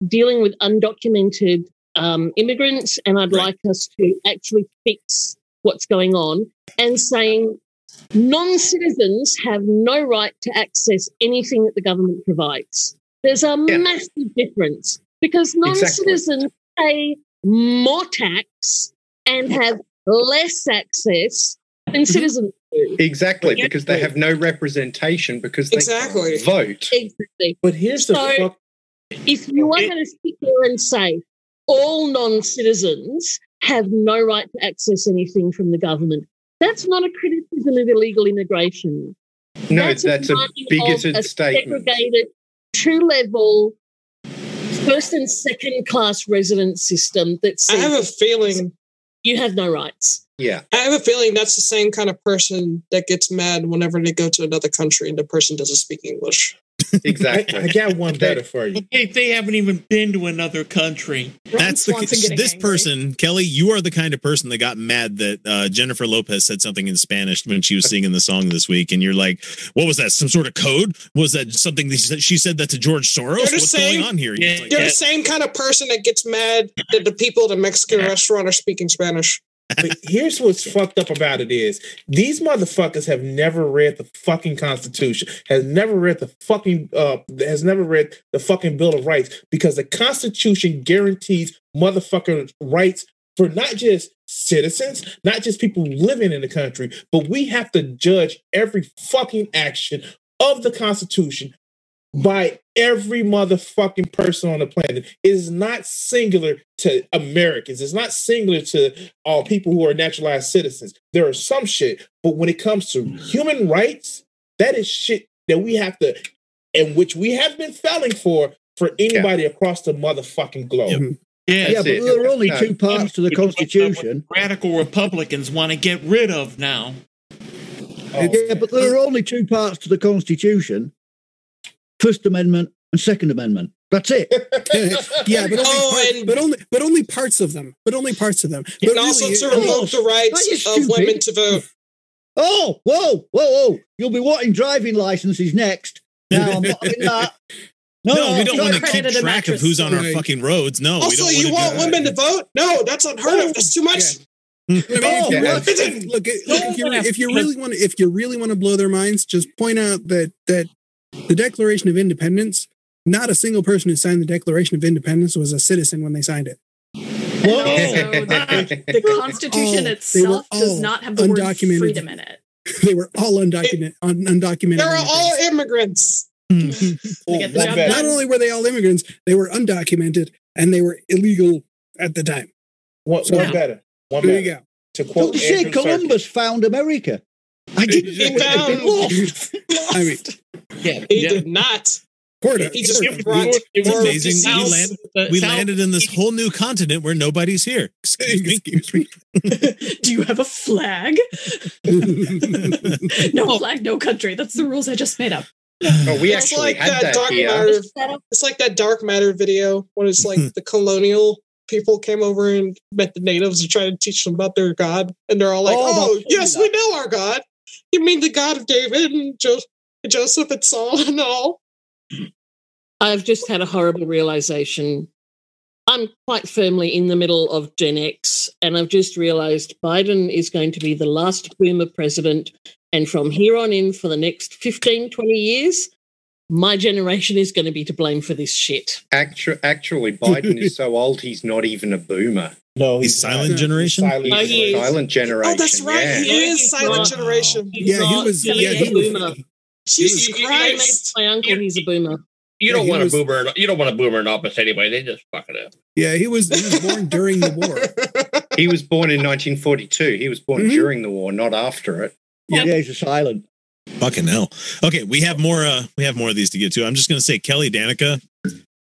Speaker 6: dealing with undocumented um, immigrants, and I'd
Speaker 1: Right.
Speaker 6: like us to actually fix what's going on," and saying non-citizens have no right to access anything that the government provides. There's a
Speaker 8: Yeah.
Speaker 6: massive difference because non-citizens pay more tax and have less access than citizens do.
Speaker 8: Exactly,
Speaker 3: Yeah.
Speaker 8: because they have no representation because they
Speaker 9: Exactly.
Speaker 8: vote.
Speaker 6: Exactly.
Speaker 3: But here's the
Speaker 6: So-
Speaker 3: fuck.
Speaker 6: If you are going to sit there and say all non-citizens have no right to access anything from the government, That's not a criticism of illegal immigration.
Speaker 8: No, that's, a
Speaker 6: sign
Speaker 8: bigoted
Speaker 6: of a
Speaker 8: statement.
Speaker 6: Segregated, two level, first and second class resident system that
Speaker 9: I have a feeling.
Speaker 6: You have no rights.
Speaker 8: Yeah.
Speaker 9: I have a feeling that's the same kind of person that gets mad whenever they go to another country and the person doesn't speak English.
Speaker 8: Exactly.
Speaker 3: I, I got one better for you.
Speaker 7: They, they haven't even been to another country.
Speaker 1: That's the
Speaker 4: Swanson
Speaker 1: this
Speaker 4: angry.
Speaker 1: person, Kelly. You are the kind of person that got mad that uh, Jennifer Lopez said something in Spanish when she was singing the song this week, and you're like, "What was that? Some sort of code? Was that something that she said, she said that to George Soros?
Speaker 9: The
Speaker 1: What's
Speaker 9: same-
Speaker 1: going on here?"
Speaker 7: Yeah.
Speaker 1: Like,
Speaker 9: You're
Speaker 7: Yeah.
Speaker 9: the same kind of person that gets mad that the people at the Mexican restaurant are speaking Spanish.
Speaker 3: But here's what's fucked up about it is these motherfuckers have never read the fucking Constitution, has never read the fucking uh has never read the fucking Bill of Rights because the Constitution guarantees motherfucking rights for not just citizens, not just people living in the country, but we have to judge every fucking action of the Constitution by every motherfucking person on the planet. It is not singular to Americans. It's not singular to all people who are naturalized citizens. There are some shit, but when it comes to mm. human rights, that is shit that we have to, and which we have been filing for for anybody across the motherfucking globe.
Speaker 7: Mm-hmm.
Speaker 10: Yeah,
Speaker 8: Yeah,
Speaker 10: but
Speaker 8: it.
Speaker 10: there are only two parts to the Constitution.
Speaker 7: radical Republicans want to get rid of now.
Speaker 3: Oh,
Speaker 10: Yeah, but there are only two parts to the Constitution First Amendment and Second Amendment. That's it.
Speaker 2: yeah, but only,
Speaker 9: Oh,
Speaker 2: part-
Speaker 9: and-
Speaker 2: but only but only parts of them. But only parts of them. But
Speaker 9: and also to
Speaker 2: it-
Speaker 9: revoke the rights of women to vote.
Speaker 10: Oh, whoa, whoa, whoa. You'll be wanting driving licenses next. Now, I'm not having that.
Speaker 1: no,
Speaker 10: No,
Speaker 1: we don't
Speaker 10: no,
Speaker 1: want to keep
Speaker 4: accredited
Speaker 1: track of who's on our fucking roads. No, we
Speaker 9: also,
Speaker 1: don't
Speaker 9: you
Speaker 1: wanna that.
Speaker 9: women to vote? No, that's unheard of. That's too much.
Speaker 2: I mean, mm.
Speaker 10: Oh,
Speaker 2: really-
Speaker 9: what?
Speaker 2: if- look, if you, if you really want, if you really want to blow their minds, just point out that that the Declaration of Independence, not a single person who signed the Declaration of Independence was a citizen when they signed it.
Speaker 4: And also, the, the Constitution
Speaker 2: all-
Speaker 4: itself does not have the word
Speaker 2: undocumented.
Speaker 4: freedom in it.
Speaker 2: They were all undocumented. un- undocumented.
Speaker 9: They're all
Speaker 2: immigrants.
Speaker 9: immigrants.
Speaker 3: Hmm.
Speaker 4: Get the
Speaker 3: one
Speaker 4: job
Speaker 3: better.
Speaker 2: Not only were they all immigrants, they were undocumented and they were illegal at the time.
Speaker 3: One,
Speaker 2: So-
Speaker 3: one better. One
Speaker 2: There
Speaker 3: better.
Speaker 2: you go.
Speaker 3: To
Speaker 10: Don't
Speaker 3: quote
Speaker 10: you say
Speaker 3: Andrew
Speaker 10: Columbus found America? I didn't
Speaker 9: He
Speaker 10: know it had been
Speaker 9: found-
Speaker 10: lost.
Speaker 2: I mean,
Speaker 7: Yeah,
Speaker 9: He
Speaker 7: yeah.
Speaker 9: did not.
Speaker 2: Porta,
Speaker 9: He just
Speaker 2: Porta.
Speaker 9: brought
Speaker 7: It was
Speaker 1: amazing.
Speaker 9: disease.
Speaker 1: We landed- We landed in this whole new continent where nobody's here. Excuse me.
Speaker 2: Excuse me.
Speaker 4: Do you have a flag? no oh. flag, no country. That's the rules I just made up.
Speaker 8: Oh, we
Speaker 9: It's
Speaker 8: actually
Speaker 9: like
Speaker 8: had
Speaker 9: that
Speaker 8: that
Speaker 9: dark
Speaker 8: here.
Speaker 9: matter. It's like that dark matter video when it's like the colonial people came over and met the natives and tried to teach them about their god, and they're all like,
Speaker 10: Oh,
Speaker 9: "Oh, yes, we know our god. You mean the God of David and jo- Joseph and Saul and all?"
Speaker 6: I've just had a horrible realization. I'm quite firmly in the middle of Gen X, and I've just realized Biden is going to be the last boomer president. And from here on in, for the next 15, 20 years, my generation is going to be to blame for this shit.
Speaker 8: Actu- actually, Biden is so old he's not even a boomer.
Speaker 3: No,
Speaker 1: He's silent
Speaker 3: not.
Speaker 1: generation?
Speaker 3: Silent
Speaker 6: Oh, he is.
Speaker 8: Silent generation.
Speaker 9: Oh, that's right.
Speaker 8: Yeah.
Speaker 9: He is silent
Speaker 6: Wow.
Speaker 9: generation.
Speaker 6: He's
Speaker 2: Yeah, he was. Yeah,
Speaker 6: be
Speaker 2: he
Speaker 6: a
Speaker 2: was.
Speaker 6: boomer.
Speaker 9: Jesus
Speaker 7: you- you-
Speaker 6: I met
Speaker 9: Christ.
Speaker 6: my uncle, he's a boomer.
Speaker 5: You don't
Speaker 2: he
Speaker 5: want
Speaker 2: was-
Speaker 5: a boomer. You don't want a boomer in office anyway. They just fuck it up.
Speaker 2: Yeah, he was. He was born during the war.
Speaker 8: He was born in 1942. He was born
Speaker 2: Mhm.
Speaker 8: during the war, not after it.
Speaker 10: Yeah, he's a silent.
Speaker 1: Fucking hell. Okay, we have more. uh We have more of these to get to. I'm just gonna say, Kelly Danica,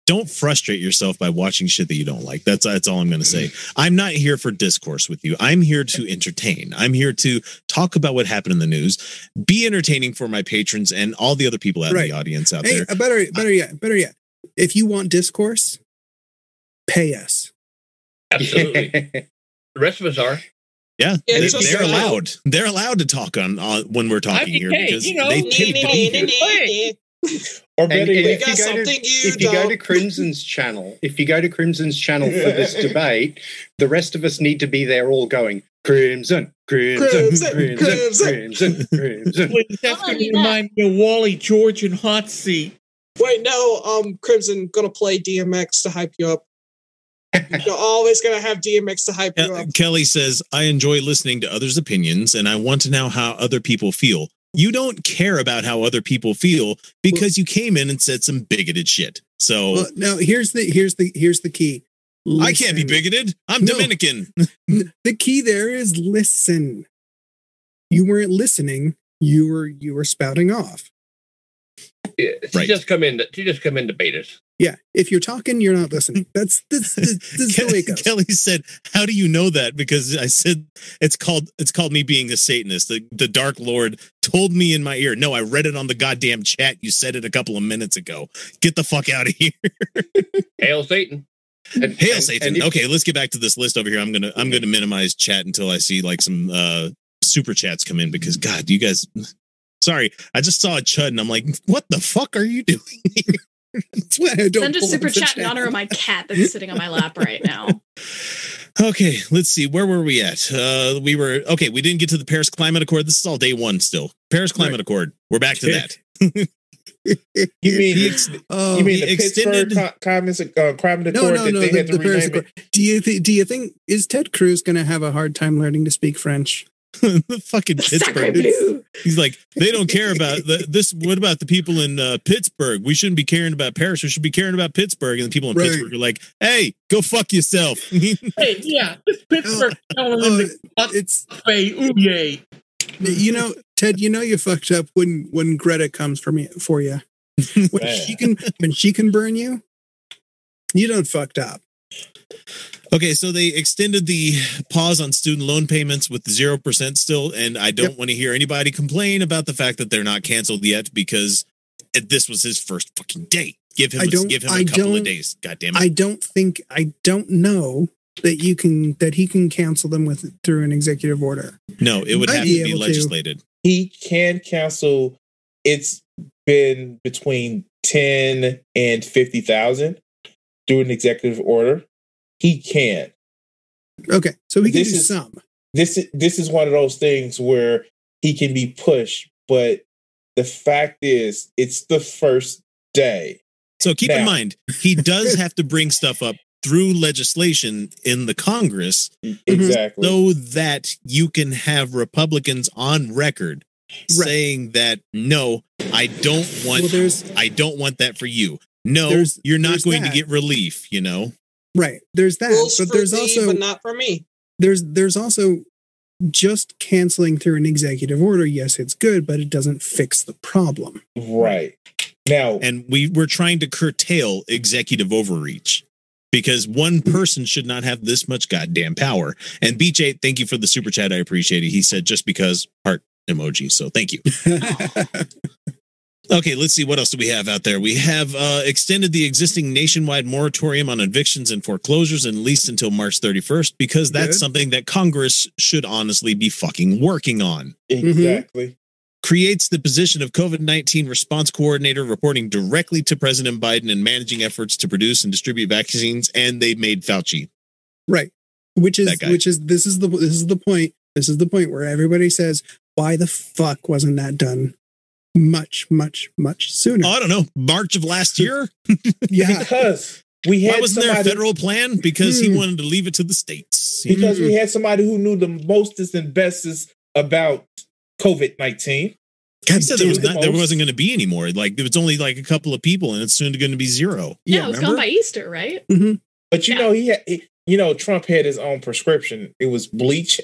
Speaker 1: don't frustrate yourself by watching shit that you don't like. That's that's all I'm gonna say. I'm not here for discourse with you. I'm here to entertain. I'm here to talk about what happened in the news, be entertaining for my patrons and all the other people out in the audience out
Speaker 2: Hey,
Speaker 1: there.
Speaker 2: uh, better, better yet, better yet. If you want discourse, pay us.
Speaker 5: Absolutely. the rest of us are.
Speaker 1: Yeah,
Speaker 9: Yeah,
Speaker 1: they, they're
Speaker 9: like-
Speaker 1: allowed. They're allowed to talk on uh, when we're talking
Speaker 7: mean,
Speaker 1: here
Speaker 7: hey,
Speaker 1: because
Speaker 7: you know,
Speaker 1: they
Speaker 7: nee,
Speaker 1: pay
Speaker 7: nee,
Speaker 1: to
Speaker 7: nee,
Speaker 1: be here.
Speaker 7: Nee.
Speaker 3: Or
Speaker 8: And,
Speaker 3: better
Speaker 8: and
Speaker 3: yet,
Speaker 8: if,
Speaker 9: got
Speaker 8: you go to,
Speaker 9: you
Speaker 8: if you go to. Crimson's channel, if you go to Crimson's channel for this debate, the rest of us need to be there all going Crimson, Crimson,
Speaker 9: Crimson,
Speaker 8: Crimson,
Speaker 9: Crimson.
Speaker 8: Crimson, Crimson.
Speaker 7: Please, that's going to remind me of Wally George and Hot Seat.
Speaker 9: Wait, no, um, Crimson gonna play DMX to hype you up. You're always gonna have DMX to hype you up.
Speaker 1: Kelly says, I enjoy listening to others' opinions and I want to know how other people feel. You don't care about how other people feel because you came in and said some bigoted shit. So
Speaker 2: Well, now here's the here's the here's the key.
Speaker 1: I can't be bigoted. I'm
Speaker 2: No.
Speaker 1: Dominican.
Speaker 2: The key there is listen. you weren't listening. You were you were spouting off.
Speaker 5: Yeah, she
Speaker 1: Right.
Speaker 5: just come in. To, she just come in to bait us.
Speaker 2: Yeah, if you're talking, you're not listening. That's this, this, this is the way it goes.
Speaker 1: Kelly said, "How do you know that?" Because I said it's called it's called me being a Satanist. The the Dark Lord told me in my ear. No, I read it on the goddamn chat. You said it a couple of minutes ago. Get the fuck out of here.
Speaker 5: Hail Satan!
Speaker 8: And,
Speaker 1: Hail
Speaker 8: and-
Speaker 1: Satan.
Speaker 8: and if-
Speaker 1: okay, let's get back to this list over here. I'm gonna I'm gonna minimize chat until I see like some uh super chats come in because God, you guys. Sorry, I just saw a chud and I'm like, what the fuck are you doing?
Speaker 2: That's why I don't
Speaker 4: Send a super
Speaker 2: the
Speaker 4: chat in honor of my cat that's sitting on my lap right now.
Speaker 1: Okay, let's see. Where were we at? Uh, we were okay. We didn't get to the Paris Climate Accord. This is all day one still. Paris Climate
Speaker 2: Right.
Speaker 1: Accord. We're back to that.
Speaker 3: You mean
Speaker 1: He ex-
Speaker 2: Oh,
Speaker 3: you mean
Speaker 1: he
Speaker 3: the
Speaker 1: extended-
Speaker 3: Pittsburgh co- Climate uh, Climate
Speaker 2: no,
Speaker 3: Accord
Speaker 2: no,
Speaker 3: that
Speaker 2: no.
Speaker 3: they
Speaker 2: The,
Speaker 3: had to
Speaker 2: the Paris Accord. Do you think? Do you think is Ted Cruz going to have a hard time learning to speak French?
Speaker 1: the fucking
Speaker 4: Sacre
Speaker 1: Pittsburgh.
Speaker 4: bleu.
Speaker 1: He's like, they don't care about the, this. What about the people in uh, Pittsburgh? We shouldn't be caring about Paris. We should be caring about Pittsburgh. And the people in
Speaker 2: Right.
Speaker 1: Pittsburgh are like, hey, go fuck yourself.
Speaker 7: Hey, yeah, this Pittsburgh telling
Speaker 2: Oh,
Speaker 7: them to
Speaker 2: it's
Speaker 7: say ooh yay.
Speaker 2: you know, Ted. You know you fucked up when when Greta comes for me for you. When
Speaker 3: Man.
Speaker 2: she can when she can burn you, you don't fucked up.
Speaker 1: Okay, so they extended the pause on student loan payments with 0% still. And I don't
Speaker 2: Yep.
Speaker 1: want to hear anybody complain about the fact that they're not canceled yet because this was his first fucking day. Give him,
Speaker 2: I
Speaker 1: a,
Speaker 2: don't-
Speaker 1: give him a
Speaker 2: I
Speaker 1: couple of
Speaker 2: don't-
Speaker 1: days. God damn it.
Speaker 2: I don't think I don't know that you can that he can cancel them with through an executive order.
Speaker 1: no, it would
Speaker 2: might
Speaker 1: have
Speaker 2: be
Speaker 1: to be
Speaker 2: able to.
Speaker 1: legislated.
Speaker 3: he can cancel. It's been between ten and fifty thousand through an executive order. He can.
Speaker 2: Okay, so he can
Speaker 3: This
Speaker 2: do
Speaker 3: is-
Speaker 2: some.
Speaker 3: This is this is one of those things where he can be pushed, but the fact is, it's the first day.
Speaker 1: So keep in mind, he does have to bring stuff up through legislation in the Congress
Speaker 3: Exactly.
Speaker 1: so that you can have Republicans on record
Speaker 2: Right.
Speaker 1: saying that no, I don't want
Speaker 2: Well,
Speaker 1: I don't want that for you. No, you're not going
Speaker 2: that.
Speaker 1: to get relief, you know.
Speaker 2: Right. There's that,
Speaker 9: Rules
Speaker 2: but
Speaker 9: for
Speaker 2: there's
Speaker 9: thee,
Speaker 2: also
Speaker 9: but not for me.
Speaker 2: there's there's also just canceling through an executive order. Yes, it's good, but it doesn't fix the problem.
Speaker 3: right now,
Speaker 1: And we we're trying to curtail executive overreach because one person should not have this much goddamn power. And BJ, thank you for the super chat. I appreciate it. He said just because heart emoji. So thank you. Okay, let's see what else do we have out there. We have uh, extended the existing nationwide moratorium on evictions and foreclosures at least until March 31st because that's
Speaker 2: Good.
Speaker 1: something that Congress should honestly be fucking working on.
Speaker 3: exactly.
Speaker 1: Creates the position of COVID 19 response coordinator, reporting directly to President Biden and managing efforts to produce and distribute vaccines. And they made Fauci.
Speaker 2: right. Which is which is this is the this is the point. This is the point where everybody says, "Why the fuck wasn't that done much, much, much sooner?"
Speaker 1: Oh, I don't know, March of last year?
Speaker 2: yeah,
Speaker 3: Because we had
Speaker 1: Why wasn't there a federal plan? Because he
Speaker 2: Hmm.
Speaker 1: wanted to leave it to the states.
Speaker 3: because we had somebody who knew the mostest and bestest about COVID nineteen.
Speaker 1: He said there, was
Speaker 3: the
Speaker 1: not, there wasn't going to be any more. Like there was only like a couple of people, and it's soon going to be zero.
Speaker 4: Yeah, it was
Speaker 1: remember?
Speaker 4: gone by Easter, right?
Speaker 3: But you
Speaker 4: Yeah.
Speaker 3: know, he, had, he- you know, Trump had his own prescription. It was bleach,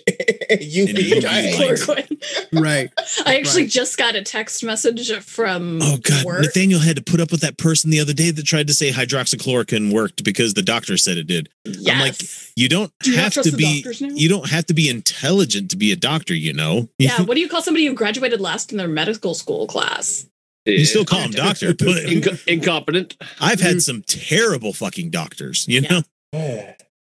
Speaker 3: UV
Speaker 1: UV
Speaker 3: light.
Speaker 1: light.
Speaker 4: Chloroquine.
Speaker 2: right.
Speaker 4: I actually
Speaker 2: Right.
Speaker 4: just got a text message from
Speaker 1: Oh God,
Speaker 4: work.
Speaker 1: Nathaniel had to put up with that person the other day that tried to say hydroxychloroquine worked because the doctor said it did.
Speaker 4: yes.
Speaker 1: I'm like, You don't
Speaker 4: Do you
Speaker 1: have to be. You don't have to be intelligent to be a doctor. You know.
Speaker 4: yeah, what do you call somebody who graduated last in their medical school class?
Speaker 1: you still call him doctor, but
Speaker 5: Inco- incompetent.
Speaker 1: I've
Speaker 4: Mm.
Speaker 1: had some terrible fucking doctors. You
Speaker 4: Yeah.
Speaker 1: know.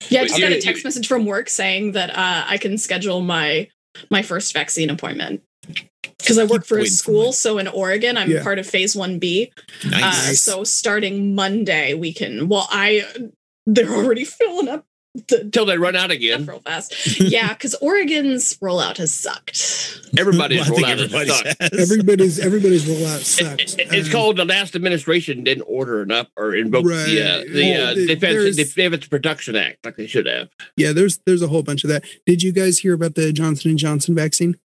Speaker 4: Yeah, I just
Speaker 5: you-
Speaker 4: got a
Speaker 5: you-
Speaker 4: text message from work saying that uh, I can schedule my my first vaccine appointment because I work for a
Speaker 1: waiting for
Speaker 4: school. So in Oregon, I'm
Speaker 2: Yeah.
Speaker 4: part of Phase One B. Uh, so starting Monday, we can. Well, I they're already filling up the
Speaker 5: Until they run out again.
Speaker 4: real fast. yeah, because Oregon's rollout has sucked.
Speaker 5: Everybody's
Speaker 1: Well, I
Speaker 5: rolled
Speaker 1: think
Speaker 5: out of
Speaker 1: everybody's has.
Speaker 2: Everybody's everybody's rollout sucks.
Speaker 5: it- it's
Speaker 2: Um,
Speaker 5: called the last administration didn't order enough or invoke the uh,
Speaker 2: Right.
Speaker 5: the
Speaker 2: Well,
Speaker 5: uh,
Speaker 2: th-
Speaker 5: defense defense production act like they should have.
Speaker 2: Yeah, there's there's a whole bunch of that. Did you guys hear about the Johnson and Johnson vaccine?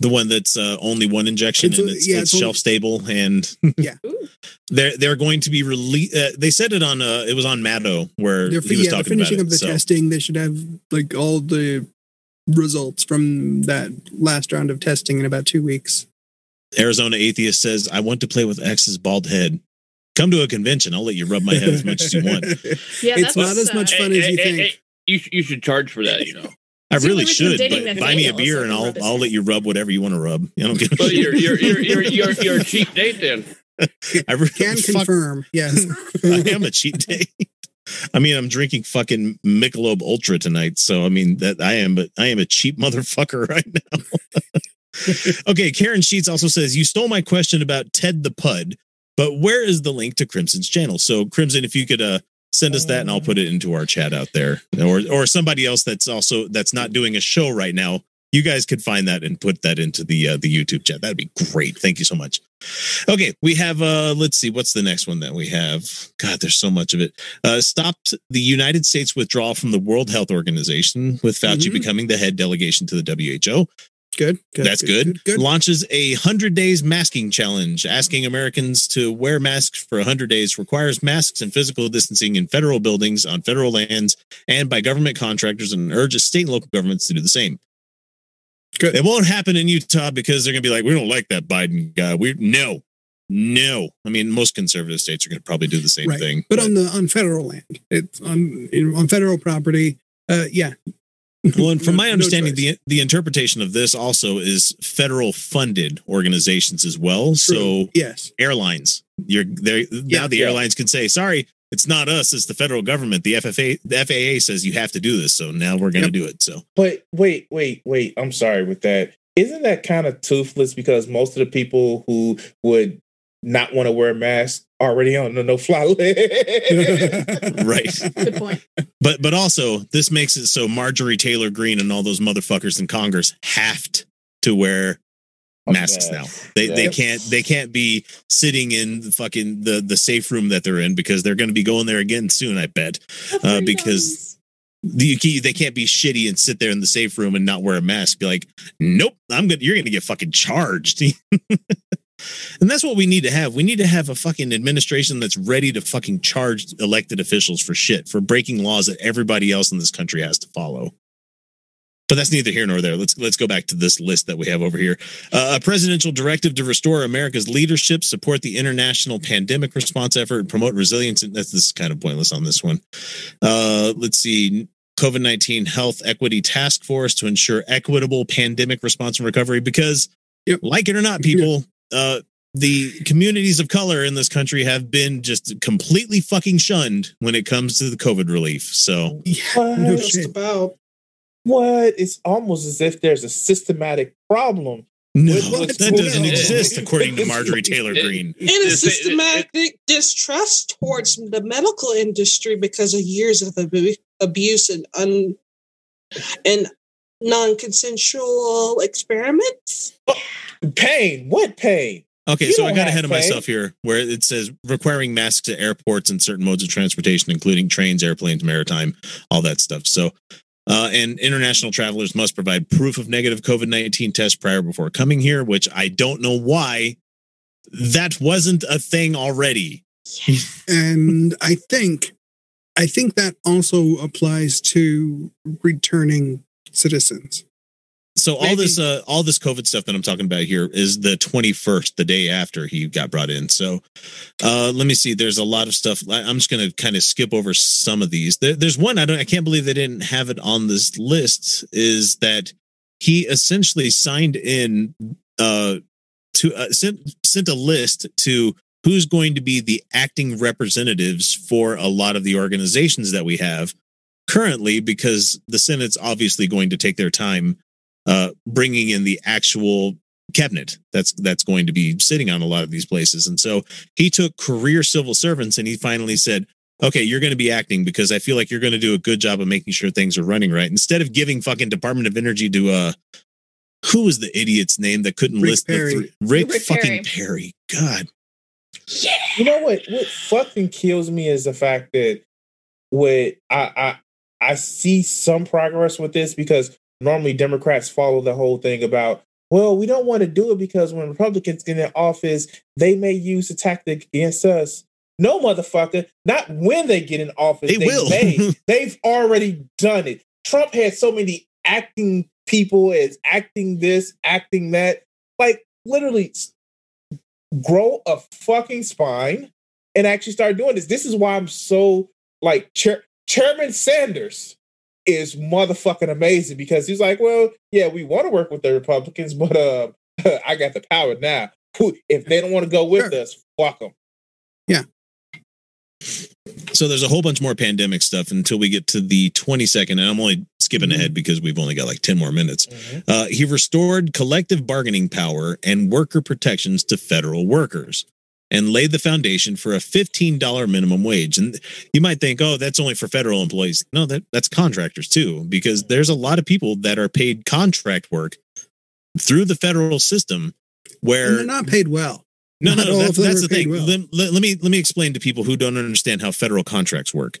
Speaker 1: The one that's uh, only one injection
Speaker 2: It's
Speaker 1: and
Speaker 2: a-
Speaker 1: it's,
Speaker 2: yeah,
Speaker 1: it's
Speaker 2: it's only-
Speaker 1: shelf stable and
Speaker 2: Yeah.
Speaker 1: They're they're going to be released. Uh, they said it on uh, it was on Maddow where
Speaker 2: They're
Speaker 1: he was
Speaker 2: yeah, they're
Speaker 1: talking
Speaker 2: finishing
Speaker 1: about
Speaker 2: up the.
Speaker 1: So,
Speaker 2: testing. They should have like all the results from that last round of testing in about two weeks.
Speaker 1: Arizona Atheist says, I want to play with X's bald head. Come to a convention. I'll let you rub my head as much as you want.
Speaker 4: Yeah,
Speaker 2: it's
Speaker 4: that's,
Speaker 2: not as
Speaker 4: uh,
Speaker 2: much fun
Speaker 5: Hey,
Speaker 2: as you
Speaker 5: hey, hey,
Speaker 2: think.
Speaker 5: hey, you, you should charge for that, you know.
Speaker 1: I
Speaker 4: It's
Speaker 1: really
Speaker 4: only reason I'm
Speaker 1: should, but buy me a beer and I'll I'll let you rub whatever you want to rub. I don't give a
Speaker 5: Well,
Speaker 1: shit.
Speaker 5: you're, you're, you're, you're, you're, you're a cheap date then.
Speaker 1: I really
Speaker 2: Can
Speaker 1: fuck-
Speaker 2: confirm, yes.
Speaker 1: I am a cheat date. I mean, I'm drinking fucking Michelob Ultra tonight, so I mean that I am, but I am a cheap motherfucker right now. okay, Karen Sheets also says you stole my question about Ted the Pud, but where is the link to Crimson's channel? So Crimson, if you could uh send us that, and I'll put it into our chat out there, or or somebody else that's also that's not doing a show right now. You guys could find that and put that into the uh, the YouTube chat. That'd be great. Thank you so much. Okay, we have uh let's see what's the next one that we have. God, there's so much of it. Uh stopped the United States withdrawal from the World Health Organization with Fauci
Speaker 2: Mhm.
Speaker 1: becoming the head delegation to the WHO.
Speaker 2: Good. good
Speaker 1: That's good.
Speaker 2: good.
Speaker 1: Launches a 100 days masking challenge asking Americans to wear masks for 100 days requires masks and physical distancing in federal buildings on federal lands and by government contractors and urges state and local governments to do the same.
Speaker 2: Good.
Speaker 1: It won't happen in Utah because they're going to be like, we don't like that Biden guy. We no, no. I mean, most conservative states are going to probably do the same
Speaker 2: right.
Speaker 1: thing.
Speaker 2: but on the on federal land, it's on on federal property. Uh, yeah.
Speaker 1: Well, and from
Speaker 2: No-
Speaker 1: my understanding,
Speaker 2: choice.
Speaker 1: the the interpretation of this also is federal funded organizations as well. So
Speaker 2: yes,
Speaker 1: airlines, you're there now. The
Speaker 3: yeah.
Speaker 1: airlines can say, "Sorry, it's not us. It's the federal government." The FFA, the FAA says you have to do this, so now we're going to
Speaker 2: Yep.
Speaker 1: do it. So
Speaker 3: But wait, wait, wait. I'm sorry with that. Isn't that kind of toothless because most of the people who would not want to wear masks already on the no fly list?
Speaker 1: right.
Speaker 4: Good point.
Speaker 1: But but also this makes it so Marjorie Taylor Greene and all those motherfuckers in Congress have to wear masks now. They they can't they can't be sitting in the fucking the the safe room that they're in because they're going to be going there again soon. I bet uh, because the, you, they can't be shitty and sit there in the safe room and not wear a mask. Be like, nope, I'm good. You're going to get fucking charged. and that's what we need to have. We need to have a fucking administration that's ready to fucking charge elected officials for shit for breaking laws that everybody else in this country has to follow. But that's neither here nor there. Let's let's go back to this list that we have over here. Uh, a presidential directive to restore America's leadership, support the international pandemic response effort, and promote resilience. And that's this is kind of pointless on this one. Uh, let's see. COVID 19 Health Equity Task Force to ensure equitable pandemic response and recovery. Because,
Speaker 2: Yep.
Speaker 1: like it or not, people, uh, the communities of color in this country have been just completely fucking shunned when it comes to the COVID relief. So,
Speaker 3: What?
Speaker 2: No
Speaker 9: Just
Speaker 2: shit.
Speaker 9: about.
Speaker 3: what? It's almost as if there's a systematic problem.
Speaker 1: no,
Speaker 3: What?
Speaker 1: that doesn't exist, according to Marjorie Taylor Greene.
Speaker 9: And a systematic distrust towards the medical industry because of years of abu- abuse and un and non-consensual experiments.
Speaker 3: Pain. What pain?
Speaker 1: Okay,
Speaker 3: You
Speaker 1: so I got
Speaker 3: have
Speaker 1: ahead of
Speaker 3: pay.
Speaker 1: myself here where it says requiring masks at airports and certain modes of transportation, including trains, airplanes, maritime, all that stuff. So, uh, and international travelers must provide proof of negative COVID 19 test prior before coming here, which I don't know why that wasn't a thing already.
Speaker 2: and I think, I think that also applies to returning citizens.
Speaker 1: So all
Speaker 2: Maybe-
Speaker 1: this, uh, all this COVID stuff that I'm talking about here is the 21st, the day after he got brought in. So, uh, let me see. There's a lot of stuff. I'm just going to kind of skip over some of these. There, there's one I don't. I can't believe they didn't have it on this list. Is that he essentially signed in uh, to uh, sent sent a list to who's going to be the acting representatives for a lot of the organizations that we have currently because the Senate's obviously going to take their time uh, bringing in the actual cabinet that's that's going to be sitting on a lot of these places. And so he took career civil servants and he finally said, "Okay, you're going to be acting because I feel like you're going to do a good job of making sure things are running right." Instead of giving fucking Department of Energy to uh who was the idiot's name that couldn't
Speaker 2: Rick
Speaker 1: list
Speaker 2: Perry.
Speaker 1: the three Rick,
Speaker 4: Rick
Speaker 1: fucking
Speaker 4: Perry.
Speaker 1: Perry. God.
Speaker 3: You know what? What fucking kills me is the fact that what I I I see some progress with this because normally Democrats follow the whole thing about well, we don't want to do it because when Republicans get in office, they may use a tactic against us. No, motherfucker, not when they get in office.
Speaker 1: They will.
Speaker 3: May. They've already done it. Trump had so many acting people as acting this, acting that. Like literally grow a fucking spine and actually start doing this. This is why I'm so like Chair- Chairman Sanders is motherfucking amazing because he's like, well, yeah, we want to work with the Republicans, but uh, I got the power now. If they don't want to go with
Speaker 2: Sure.
Speaker 3: us, fuck them. Yeah.
Speaker 1: So there's a whole bunch more pandemic stuff until we get to the 22nd, and I'm only skipping
Speaker 2: Mhm.
Speaker 1: ahead because we've only got like 10 more minutes. Uh, he restored collective bargaining power and worker protections to federal workers and laid the foundation for a $15 minimum wage. And you might think, oh, that's only for federal employees. No, that, that's contractors too, because there's a lot of people that are paid contract work through the federal system
Speaker 2: and
Speaker 1: where
Speaker 2: they're not paid well.
Speaker 1: no,
Speaker 2: Not
Speaker 1: no, that's, that's the thing.
Speaker 2: well.
Speaker 1: Let, let- let me let me explain to people who don't understand how federal contracts work.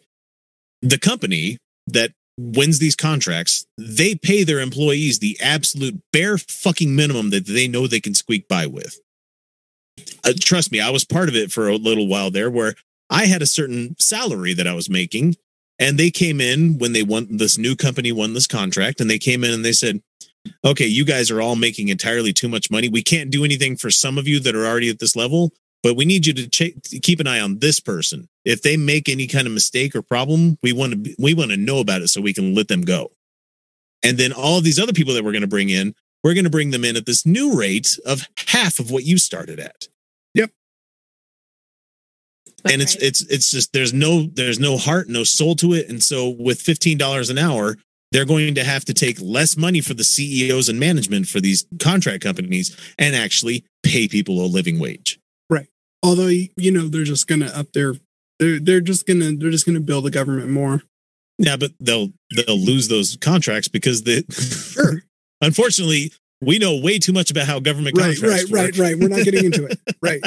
Speaker 1: The company that wins these contracts, they pay their employees the absolute bare fucking minimum that they know they can squeak by with. Uh, trust me, I was part of it for a little while there, where I had a certain salary that I was making, and they came in when they won this new company won this contract, and they came in and they said, okay, you guys are all making entirely too much money. We can't do anything for some of you that are already at this level, but we need you to ch- keep an eye on this person. If they make any kind of mistake or problem, we want to we want to know about it so we can let them go. And then all of these other people that we're going to bring in, we're going to bring them in at this new rate of half of what you started at. Yep. And it's it's it's just there's no there's no heart no soul to it and so with $15 an hour they're going to have to take less money for the CEOs and management for these contract companies and actually pay people a living wage. Right.
Speaker 2: Although you know they're just gonna up their they're they're just gonna they're just gonna build the government more.
Speaker 1: Yeah, but they'll they'll lose those contracts because the
Speaker 2: Sure.
Speaker 1: unfortunately we know way too much about how government
Speaker 2: Right,
Speaker 1: contracts
Speaker 2: right,
Speaker 1: work.
Speaker 2: right, right. We're not getting into it. Right,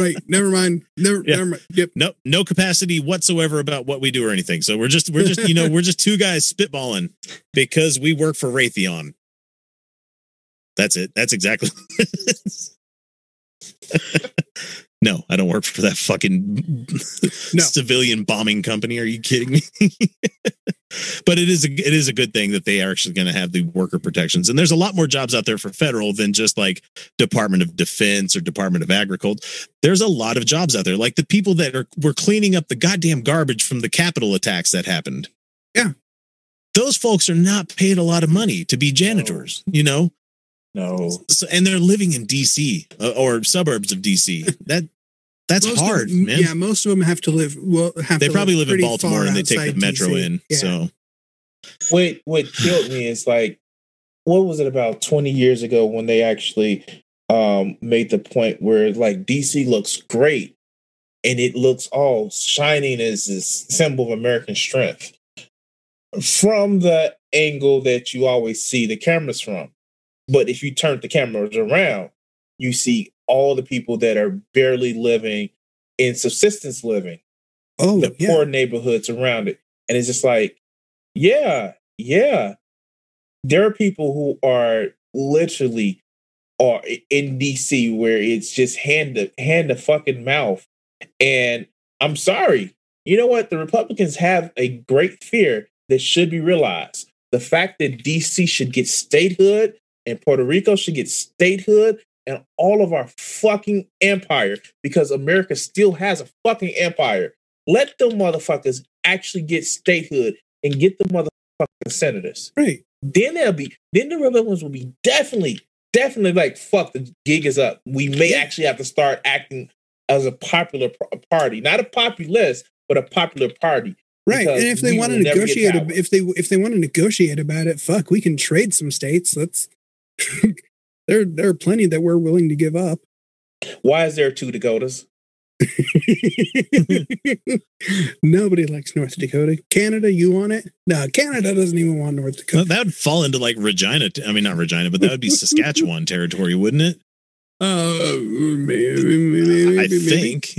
Speaker 2: right. Never mind. Never,
Speaker 1: Yeah.
Speaker 2: never mind. Yep.
Speaker 1: No, no capacity whatsoever about what we do or anything. So we're just, we're just, you know, we're just two guys spitballing because we work for Raytheon. That's it. That's exactly. no, I don't work for that fucking
Speaker 2: No.
Speaker 1: civilian bombing company. Are you kidding me? but it is a, it is a good thing that they are actually going to have the worker protections. And there's a lot more jobs out there for federal than just like Department of Defense or Department of Agriculture there's a lot of jobs out there like the people that are were cleaning up the goddamn garbage from the capitol attacks that happened
Speaker 2: Yeah.
Speaker 1: those folks are not paid a lot of money to be janitors you know
Speaker 3: No.
Speaker 1: so, and they're living in dc uh, or suburbs of dc that that's
Speaker 2: Most of-
Speaker 1: hard man
Speaker 2: Yeah, most of them have to live. Well, have
Speaker 1: they
Speaker 2: to
Speaker 1: probably live in baltimore and they take the
Speaker 2: outside
Speaker 1: metro
Speaker 2: DC.
Speaker 1: in
Speaker 2: Yeah.
Speaker 1: so
Speaker 3: What what killed me is like, what was it about twenty years ago when they actually um made the point where like DC looks great and it looks all shining as this symbol of American strength from the angle that you always see the cameras from. But if you turn the cameras around, you see all the people that are barely living in subsistence living
Speaker 2: Oh,
Speaker 3: the
Speaker 2: yeah.
Speaker 3: poor neighborhoods around it. And it's just like, yeah, yeah. There are people who are literally are in DC where it's just hand to hand to fucking mouth. And I'm sorry. You know what? The Republicans have a great fear that should be realized. The fact that DC should get statehood and Puerto Rico should get statehood and all of our fucking empire because America still has a fucking empire. Let them motherfuckers actually get statehood and get the motherfucking senators.
Speaker 2: right.
Speaker 3: Then they'll be then the Republicans will be definitely, definitely like fuck the gig is up. We may actually have to start acting as a popular party, not a populist, but a popular party.
Speaker 2: Right. And if they want to
Speaker 3: will never get
Speaker 2: negotiate, if they if they want to negotiate about it, fuck, we can trade some states. Let's. there, there are plenty that we're willing to give up.
Speaker 3: Why is there two Dakotas?
Speaker 2: Nobody likes North Dakota. Canada, you want it? No, Canada doesn't even want North
Speaker 1: Well,
Speaker 2: Dakota.
Speaker 1: that would fall into like regina i mean not regina but that would be saskatchewan territory wouldn't it
Speaker 2: Uh, maybe, maybe,
Speaker 1: I
Speaker 2: maybe.
Speaker 1: think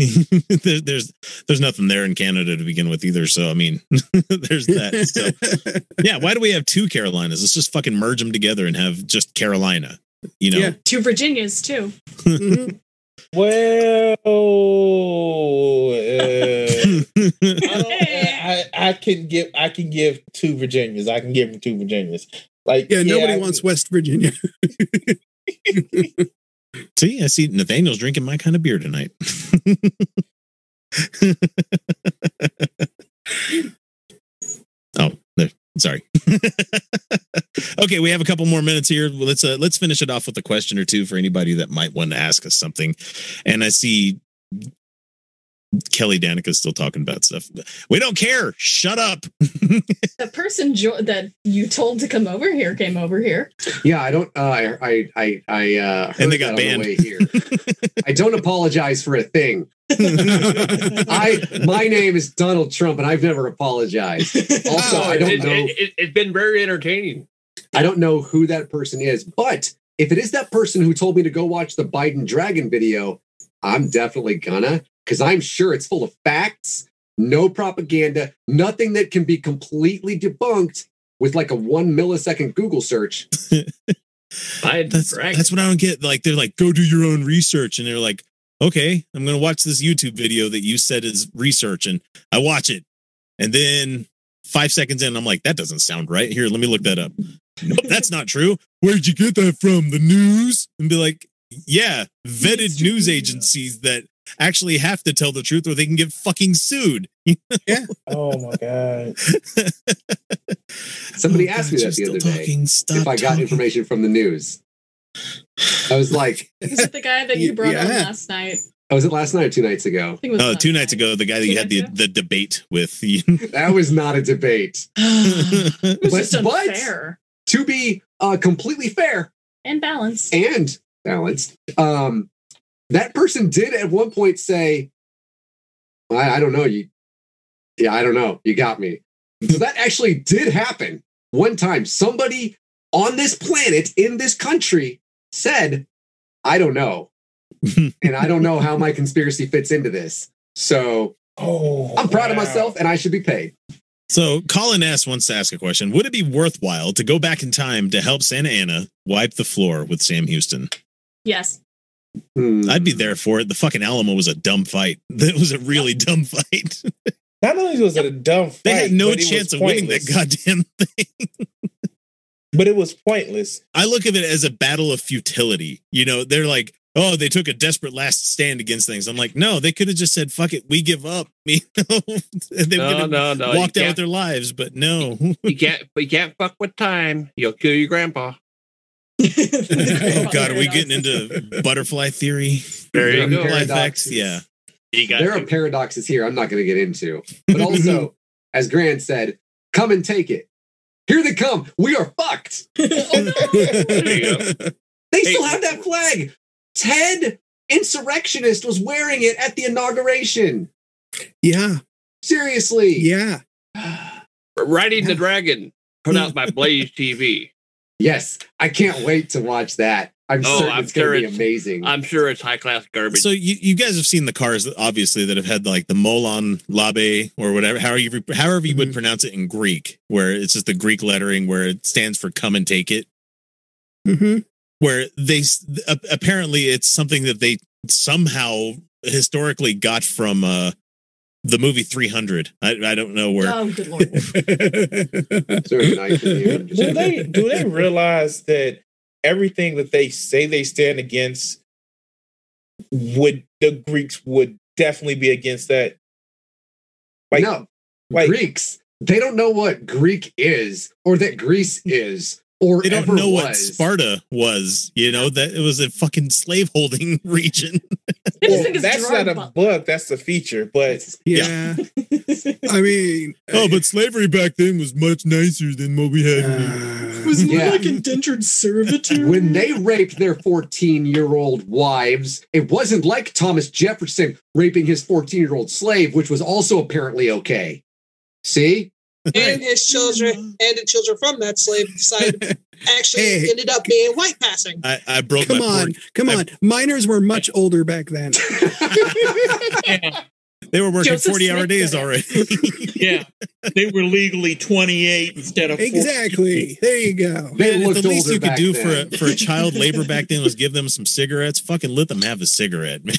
Speaker 1: there, there's there's nothing there in Canada to begin with either. So I mean, there's that. So yeah, why do we have two Carolinas? Let's just fucking merge them together and have just Carolina. You know,
Speaker 2: Yeah.
Speaker 4: Two Virginias too.
Speaker 2: Mhm.
Speaker 3: Well, uh, I, I, I can't give I can give two Virginias. I can give him two Virginias. Like
Speaker 2: Yeah, nobody
Speaker 3: I-
Speaker 2: wants West Virginia.
Speaker 1: See, I see Nathaniel's drinking my kind of beer tonight. oh, there. Sorry. okay, we have a couple more minutes here. Let's uh, let's finish it off with a question or two for anybody that might want to ask us something. And I see Kelly Danica is still talking about stuff. We don't care. Shut up.
Speaker 4: The person jo- that you told to come over here came over here.
Speaker 11: Yeah, I don't. Uh, I I I, I uh, heard
Speaker 1: And they got
Speaker 11: that
Speaker 1: banned.
Speaker 11: the way here. I don't apologize for a thing. I my name is Donald Trump, and I've never apologized. Also, I don't
Speaker 5: it,
Speaker 11: know.
Speaker 5: It, has been very entertaining.
Speaker 11: I don't know who that person is, but if it is that person who told me to go watch the Biden Dragon video, I'm definitely gonna because I'm sure it's full of facts, no propaganda, nothing that can be completely debunked with like a one millisecond Google search.
Speaker 1: That's that's what I don't get. Like they're like, go do your own research, and they're like, okay, I'm gonna watch this YouTube video that you said is research, and I watch it, and then five seconds in, I'm like, that doesn't sound right. Here, let me look that up. Nope, that's not true. Where'd you get that from? The news? And be like, yeah, vetted news agencies that actually have to tell the truth, or they can get fucking sued. yeah.
Speaker 3: Oh my god.
Speaker 11: Somebody
Speaker 1: Oh,
Speaker 11: asked
Speaker 1: God,
Speaker 11: me that the
Speaker 1: still
Speaker 11: other day.
Speaker 1: Stop
Speaker 11: if I got
Speaker 1: talking.
Speaker 11: information from the news. I was like,
Speaker 4: Is it the guy that you brought on last night?
Speaker 11: oh, was it last night or two nights ago?
Speaker 4: I think it was
Speaker 1: Oh,
Speaker 4: last
Speaker 1: two nights
Speaker 4: night.
Speaker 1: ago, the guy that
Speaker 4: Two
Speaker 1: you had the,
Speaker 4: nights
Speaker 1: the debate with.
Speaker 11: That was not a debate.
Speaker 4: It was
Speaker 11: But-
Speaker 4: just
Speaker 11: but-
Speaker 4: unfair
Speaker 11: To be uh, completely fair
Speaker 4: and balanced.
Speaker 11: and balanced, um, that person did at one point say, I, I don't know, you, yeah, I don't know, you got me. So that actually did happen one time. Somebody on this planet in this country said, I don't know. and I don't know how my conspiracy fits into this. So
Speaker 3: Oh,
Speaker 11: I'm proud of myself and I should be paid.
Speaker 1: So Colin S wants to ask a question. Would it be worthwhile to go back in time to help Santa Anna wipe the floor with Sam Houston?
Speaker 4: Yes.
Speaker 11: Hmm.
Speaker 1: I'd be there for it. The fucking Alamo was a dumb fight. That was a really dumb fight.
Speaker 3: Not only was it a dumb fight,
Speaker 1: They had no
Speaker 3: but it was
Speaker 1: chance of winning that goddamn thing.
Speaker 3: But it was pointless.
Speaker 1: I look at it as a battle of futility. You know, they're like, oh, they took a desperate last stand against things. I'm like, no, they could have just said, fuck it, we give up. You know, they
Speaker 5: No,
Speaker 1: have
Speaker 5: no, no.
Speaker 1: walked out with their lives, but no.
Speaker 5: you can't. You can't fuck with time. You'll kill your grandpa.
Speaker 1: Oh God, are we getting into butterfly theory?
Speaker 5: There you go.
Speaker 11: Paradoxes.
Speaker 1: effects? Yeah.
Speaker 5: You got
Speaker 11: there are paradoxes here I'm not going to get into. But also, as Grant said, come and take it. Here they come. We are fucked.
Speaker 5: Oh, there you go.
Speaker 11: They
Speaker 5: Hey.
Speaker 11: still have that flag. Ted, insurrectionist, was wearing it at the inauguration.
Speaker 2: yeah,
Speaker 11: Seriously.
Speaker 2: yeah.
Speaker 5: Riding the Dragon, put out by Blaze TV.
Speaker 11: Yes. I can't wait to watch that. I'm
Speaker 5: Oh,
Speaker 11: certain
Speaker 5: I'm
Speaker 11: it's going
Speaker 5: sure
Speaker 11: to be
Speaker 5: it's-
Speaker 11: amazing.
Speaker 5: I'm sure it's high class garbage.
Speaker 1: So you, you guys have seen the cars, obviously, that have had like the Molon Labe or whatever, however you, however you would
Speaker 2: Mhm.
Speaker 1: pronounce it in Greek, where it's just the Greek lettering where it stands for "come and take it."
Speaker 2: hmm
Speaker 1: Where they apparently it's something that they somehow historically got from uh, the movie 300. I, I don't know where.
Speaker 4: Oh, good lord.
Speaker 11: It's very nice of you. I'm just-
Speaker 3: Do they do they realize that everything that they say they stand against would the Greeks would definitely be against that? Like
Speaker 11: no,
Speaker 3: like
Speaker 11: Greeks, they don't know what Greek is or that Greece is or
Speaker 1: They don't
Speaker 11: ever
Speaker 1: know what. Sparta was. You know that it was a fucking slaveholding region.
Speaker 3: Well, that's not a
Speaker 4: bu-
Speaker 3: book, that's a feature. But
Speaker 2: yeah. I mean,
Speaker 1: oh, but slavery back then was much nicer than what we had.
Speaker 2: uh,
Speaker 9: Was more
Speaker 11: Yeah.
Speaker 9: like indentured servitude.
Speaker 11: when they raped their 14 year old wives, it wasn't like Thomas Jefferson raping his 14 year old slave, which was also apparently okay. See?
Speaker 9: And his children and the children from that slave side actually
Speaker 2: Hey.
Speaker 9: ended up being white passing.
Speaker 1: I, I broke
Speaker 2: come
Speaker 1: my
Speaker 2: on,
Speaker 1: pork.
Speaker 2: come
Speaker 1: I-
Speaker 2: on. Miners were much older back then.
Speaker 7: Yeah,
Speaker 1: They were working
Speaker 4: Joseph
Speaker 1: 40 hour days
Speaker 4: did it.
Speaker 1: already.
Speaker 7: yeah. They were legally 28 instead of 14.
Speaker 2: Exactly. There you go.
Speaker 11: They
Speaker 1: Man, the least you could do
Speaker 11: then.
Speaker 1: for a, for a child labor back then was give them some cigarettes, fucking let them have a cigarette, man.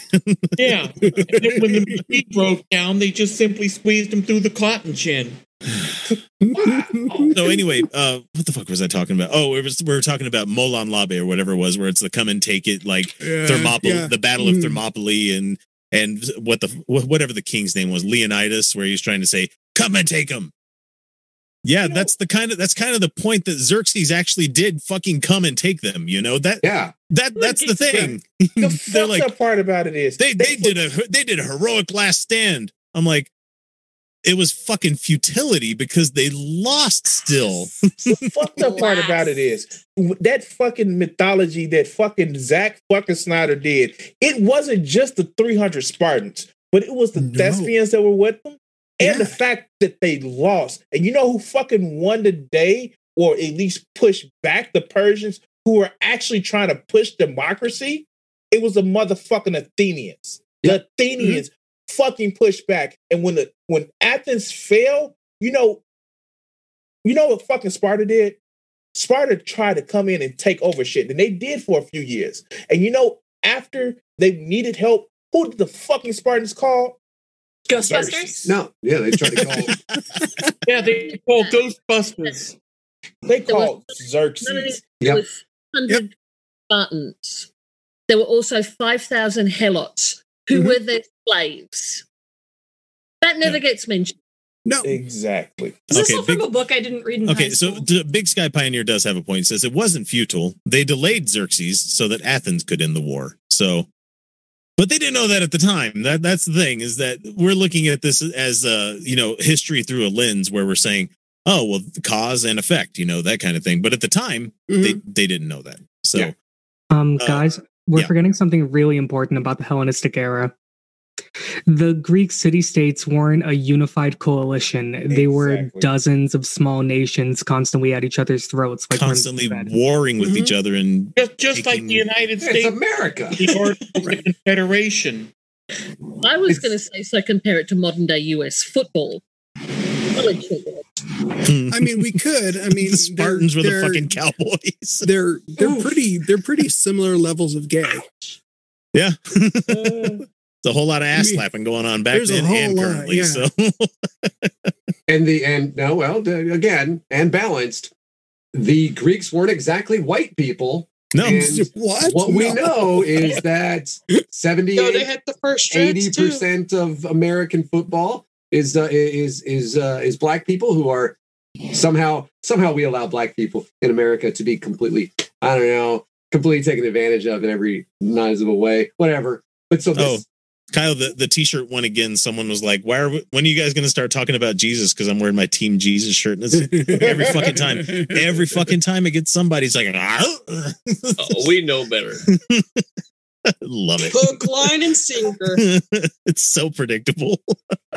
Speaker 7: Yeah. And then when the machine broke down, they just simply squeezed them through the cotton gin.
Speaker 1: so anyway, uh, what the fuck was I talking about? Oh, it was we were talking about Molon Labe or whatever it was, where it's the come and take it, like
Speaker 2: Yeah,
Speaker 1: Thermopylae,
Speaker 2: yeah.
Speaker 1: the Battle of
Speaker 2: Mm.
Speaker 1: Thermopylae, and and what the whatever the king's name was, Leonidas, where he's trying to say, "Come and take him." Yeah, that's the kind of that's kind of the point that Xerxes actually did fucking come and take them. You know that
Speaker 11: Yeah.
Speaker 1: that that's the thing.
Speaker 3: The
Speaker 1: They're
Speaker 3: fucked
Speaker 1: like
Speaker 3: up part about it is
Speaker 1: they they did a they did a heroic last stand. I'm like, it was fucking futility because they lost still.
Speaker 3: the fucked up part about it is that fucking mythology that fucking Zack fucking Snyder did. It wasn't just the 300 Spartans, but it was the
Speaker 2: No.
Speaker 3: thespians that were with them, and the fact that they lost. And you know who fucking won the day, or at least pushed back the Persians who were actually trying to push democracy? It was the motherfucking Athenians. The Athenians mm-hmm. Fucking pushback. and when the when Athens fell, you know, you know what fucking Sparta did? Sparta tried to come in and take over shit, and they did for a few years. And you know, after they needed help, who did the fucking Spartans call?
Speaker 4: Ghostbusters.
Speaker 11: No. Yeah, they tried to call.
Speaker 7: Yeah, they called Ghostbusters.
Speaker 3: They called Xerxes.
Speaker 6: None of it
Speaker 11: Yep.
Speaker 6: was 100 Spartans. There were also 5,000 helots who
Speaker 2: Mhm.
Speaker 6: were their slaves. That never gets mentioned.
Speaker 2: No,
Speaker 3: Exactly.
Speaker 4: Is this
Speaker 1: Okay,
Speaker 4: all from
Speaker 1: big-
Speaker 4: a book I didn't read in
Speaker 1: Okay,
Speaker 4: high
Speaker 1: so
Speaker 4: school?
Speaker 1: the Big Sky Pioneer does have a point. He says it wasn't futile. They delayed Xerxes so that Athens could end the war. So, but they didn't know that at the time. That that's the thing is that we're looking at this as uh you know history through a lens where we're saying, oh well, cause and effect, you know that kind of thing. But at the time,
Speaker 2: Mhm.
Speaker 1: they they didn't know that. So
Speaker 11: Yeah.
Speaker 12: Um,
Speaker 1: Uh,
Speaker 12: guys, we're
Speaker 1: yeah.
Speaker 12: forgetting something really important about the Hellenistic era. The Greek city states weren't a unified coalition. They were dozens of small nations constantly at each other's throats. Like
Speaker 1: constantly warring with
Speaker 2: Mhm.
Speaker 1: each other and
Speaker 7: Just, just like the United
Speaker 11: It's
Speaker 7: States,
Speaker 11: America.
Speaker 7: the Articles of the Confederation.
Speaker 6: I was going to say, so compare it to modern day US football. College football.
Speaker 2: I mean we could. I mean
Speaker 1: the Spartans were
Speaker 2: they're-
Speaker 1: the fucking cowboys.
Speaker 2: They're they're pretty they're pretty similar levels of gay.
Speaker 1: Yeah.
Speaker 3: Uh,
Speaker 1: It's a whole lot of ass slapping going on back
Speaker 2: there's a
Speaker 1: then
Speaker 2: whole
Speaker 1: and
Speaker 2: lot,
Speaker 1: currently.
Speaker 2: yeah.
Speaker 1: So
Speaker 11: And the and no, well, again, and balanced. The Greeks weren't exactly white people.
Speaker 1: no,
Speaker 11: And
Speaker 2: What?
Speaker 11: what we know is that 70
Speaker 9: No, they had the first dreads
Speaker 11: eighty
Speaker 9: too.
Speaker 11: percent of American football is uh, is is uh, is black people who are somehow somehow we allow black people in America to be completely I don't know completely taken advantage of in every noticeable way. Whatever. But so this,
Speaker 1: Kyle, the, the t-shirt one again. Someone was like, "Why are we, when are you guys going to start talking about Jesus?" Because I'm wearing my Team Jesus shirt, and it's every fucking time. Every fucking time it gets somebody's like, "Ah."
Speaker 5: Oh, we know better.
Speaker 1: love it.
Speaker 9: Hook, line, and sinker.
Speaker 1: it's so predictable.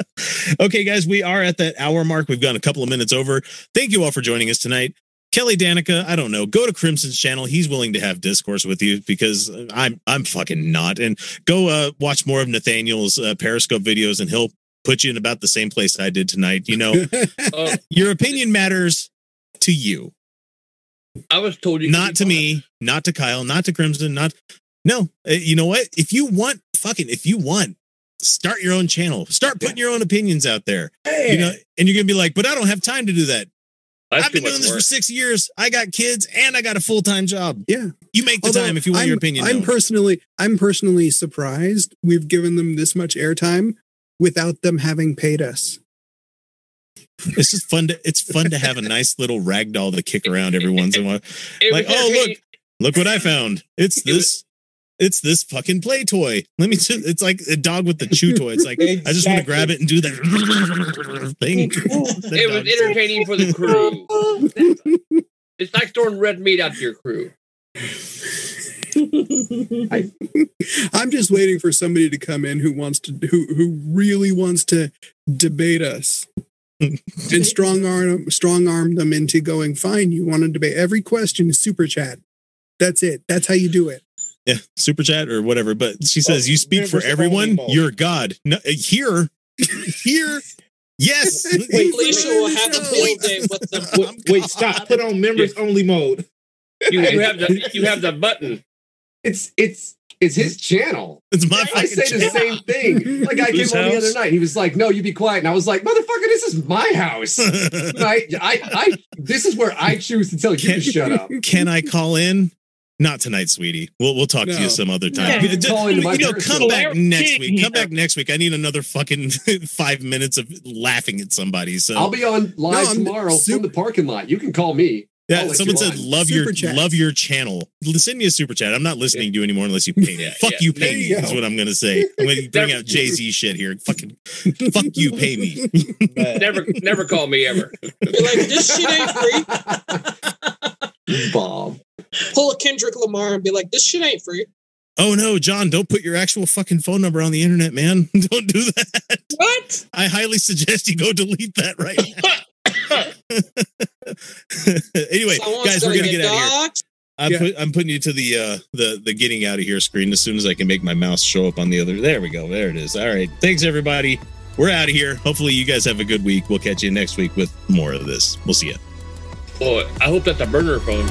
Speaker 1: okay, guys, we are at that hour mark. We've gone a couple of minutes over. Thank you all for joining us tonight. Kelly Danica, I don't know. Go to Crimson's channel. He's willing to have discourse with you because I'm I'm fucking not. And go uh, watch more of Nathaniel's uh, Periscope videos, and he'll put you in about the same place I did tonight. You know,
Speaker 5: Uh,
Speaker 1: your opinion matters to you,
Speaker 5: I was told you,
Speaker 1: not to me, not to Kyle, not to Crimson, not no. Uh, You know what? If you want, fucking, if you want, start your own channel. Start putting your own opinions out there. You know, and you're gonna be like, but I don't have time to do that.
Speaker 5: That's
Speaker 1: I've been doing this for six years. I got kids and I got a full time job.
Speaker 2: Yeah.
Speaker 1: You make the
Speaker 2: Although
Speaker 1: time if you want your
Speaker 2: I'm-
Speaker 1: opinion.
Speaker 2: I'm
Speaker 1: known.
Speaker 2: personally I'm personally surprised we've given them this much airtime without them having paid us.
Speaker 1: it's just fun to it's fun to have a nice little rag doll to kick around every once in a while. Like, oh look, look what I found. It's this. It's this fucking play toy. Let me. Just, it's like a dog with the chew toy. It's like I just want to grab it and do that thing. The
Speaker 5: It was
Speaker 1: dog's-
Speaker 5: entertaining for the crew. it's like throwing red meat out to your crew.
Speaker 2: I'm just waiting for somebody to come in who wants to who who really wants to debate us and strong arm strong arm them into going fine you want to debate every question is super chat that's it that's how you do it
Speaker 1: Yeah, super chat or whatever. But she says,
Speaker 3: Oh,
Speaker 1: "You speak for everyone. You're God." No, uh, here, here, yes.
Speaker 2: Wait,
Speaker 9: Felicia will have a field day with them.
Speaker 3: Wait, wait, stop. Put on members only mode.
Speaker 5: You, you have the you have the button.
Speaker 11: it's it's It's his channel.
Speaker 1: It's my
Speaker 11: I
Speaker 1: fucking
Speaker 11: say the same thing. Like guy came
Speaker 1: Whose
Speaker 11: on the other night. He was like, "No, you be quiet." And I was like, "Motherfucker, this is my house. I, I, I, this is where I choose to tell you to shut up."
Speaker 1: Can I call in? Not tonight, sweetie. We'll we'll talk to you some other time.
Speaker 11: you can call into my
Speaker 1: you know, come back next week. Come back next week. I need another fucking five minutes of laughing at somebody. So
Speaker 11: I'll be on live
Speaker 1: No, I'm
Speaker 11: tomorrow from the parking lot. You can call me.
Speaker 1: Yeah, someone said
Speaker 11: on.
Speaker 1: love your love your channel. Send me a super chat. I'm not listening to you anymore unless you pay me. fuck
Speaker 5: yeah.
Speaker 1: you,
Speaker 5: There
Speaker 1: pay me.
Speaker 5: you
Speaker 1: Is what I'm gonna say. I'm gonna bring out Jay Z shit here. Fucking fuck you, pay me.
Speaker 5: never, never call me ever.
Speaker 9: You're like, this shit ain't free.
Speaker 11: Bob.
Speaker 9: Pull a Kendrick Lamar and be like, this shit ain't free.
Speaker 1: Oh no, John! Don't put your actual fucking phone number on the internet, man. Don't do that.
Speaker 9: What?
Speaker 1: I highly suggest you go delete that right now. anyway,
Speaker 9: Someone's
Speaker 1: guys, we're
Speaker 9: gonna
Speaker 1: gonna get,
Speaker 9: get
Speaker 1: out of here. I'm,
Speaker 9: Yeah.
Speaker 1: put, I'm putting you to the uh, the the getting out of here screen as soon as I can make my mouse show up on the other. There we go. There it is. All right. Thanks everybody. We're out of here. Hopefully you guys have a good week. We'll catch you next week with more of this. We'll see you.
Speaker 5: Boy, I hope that the burner phone.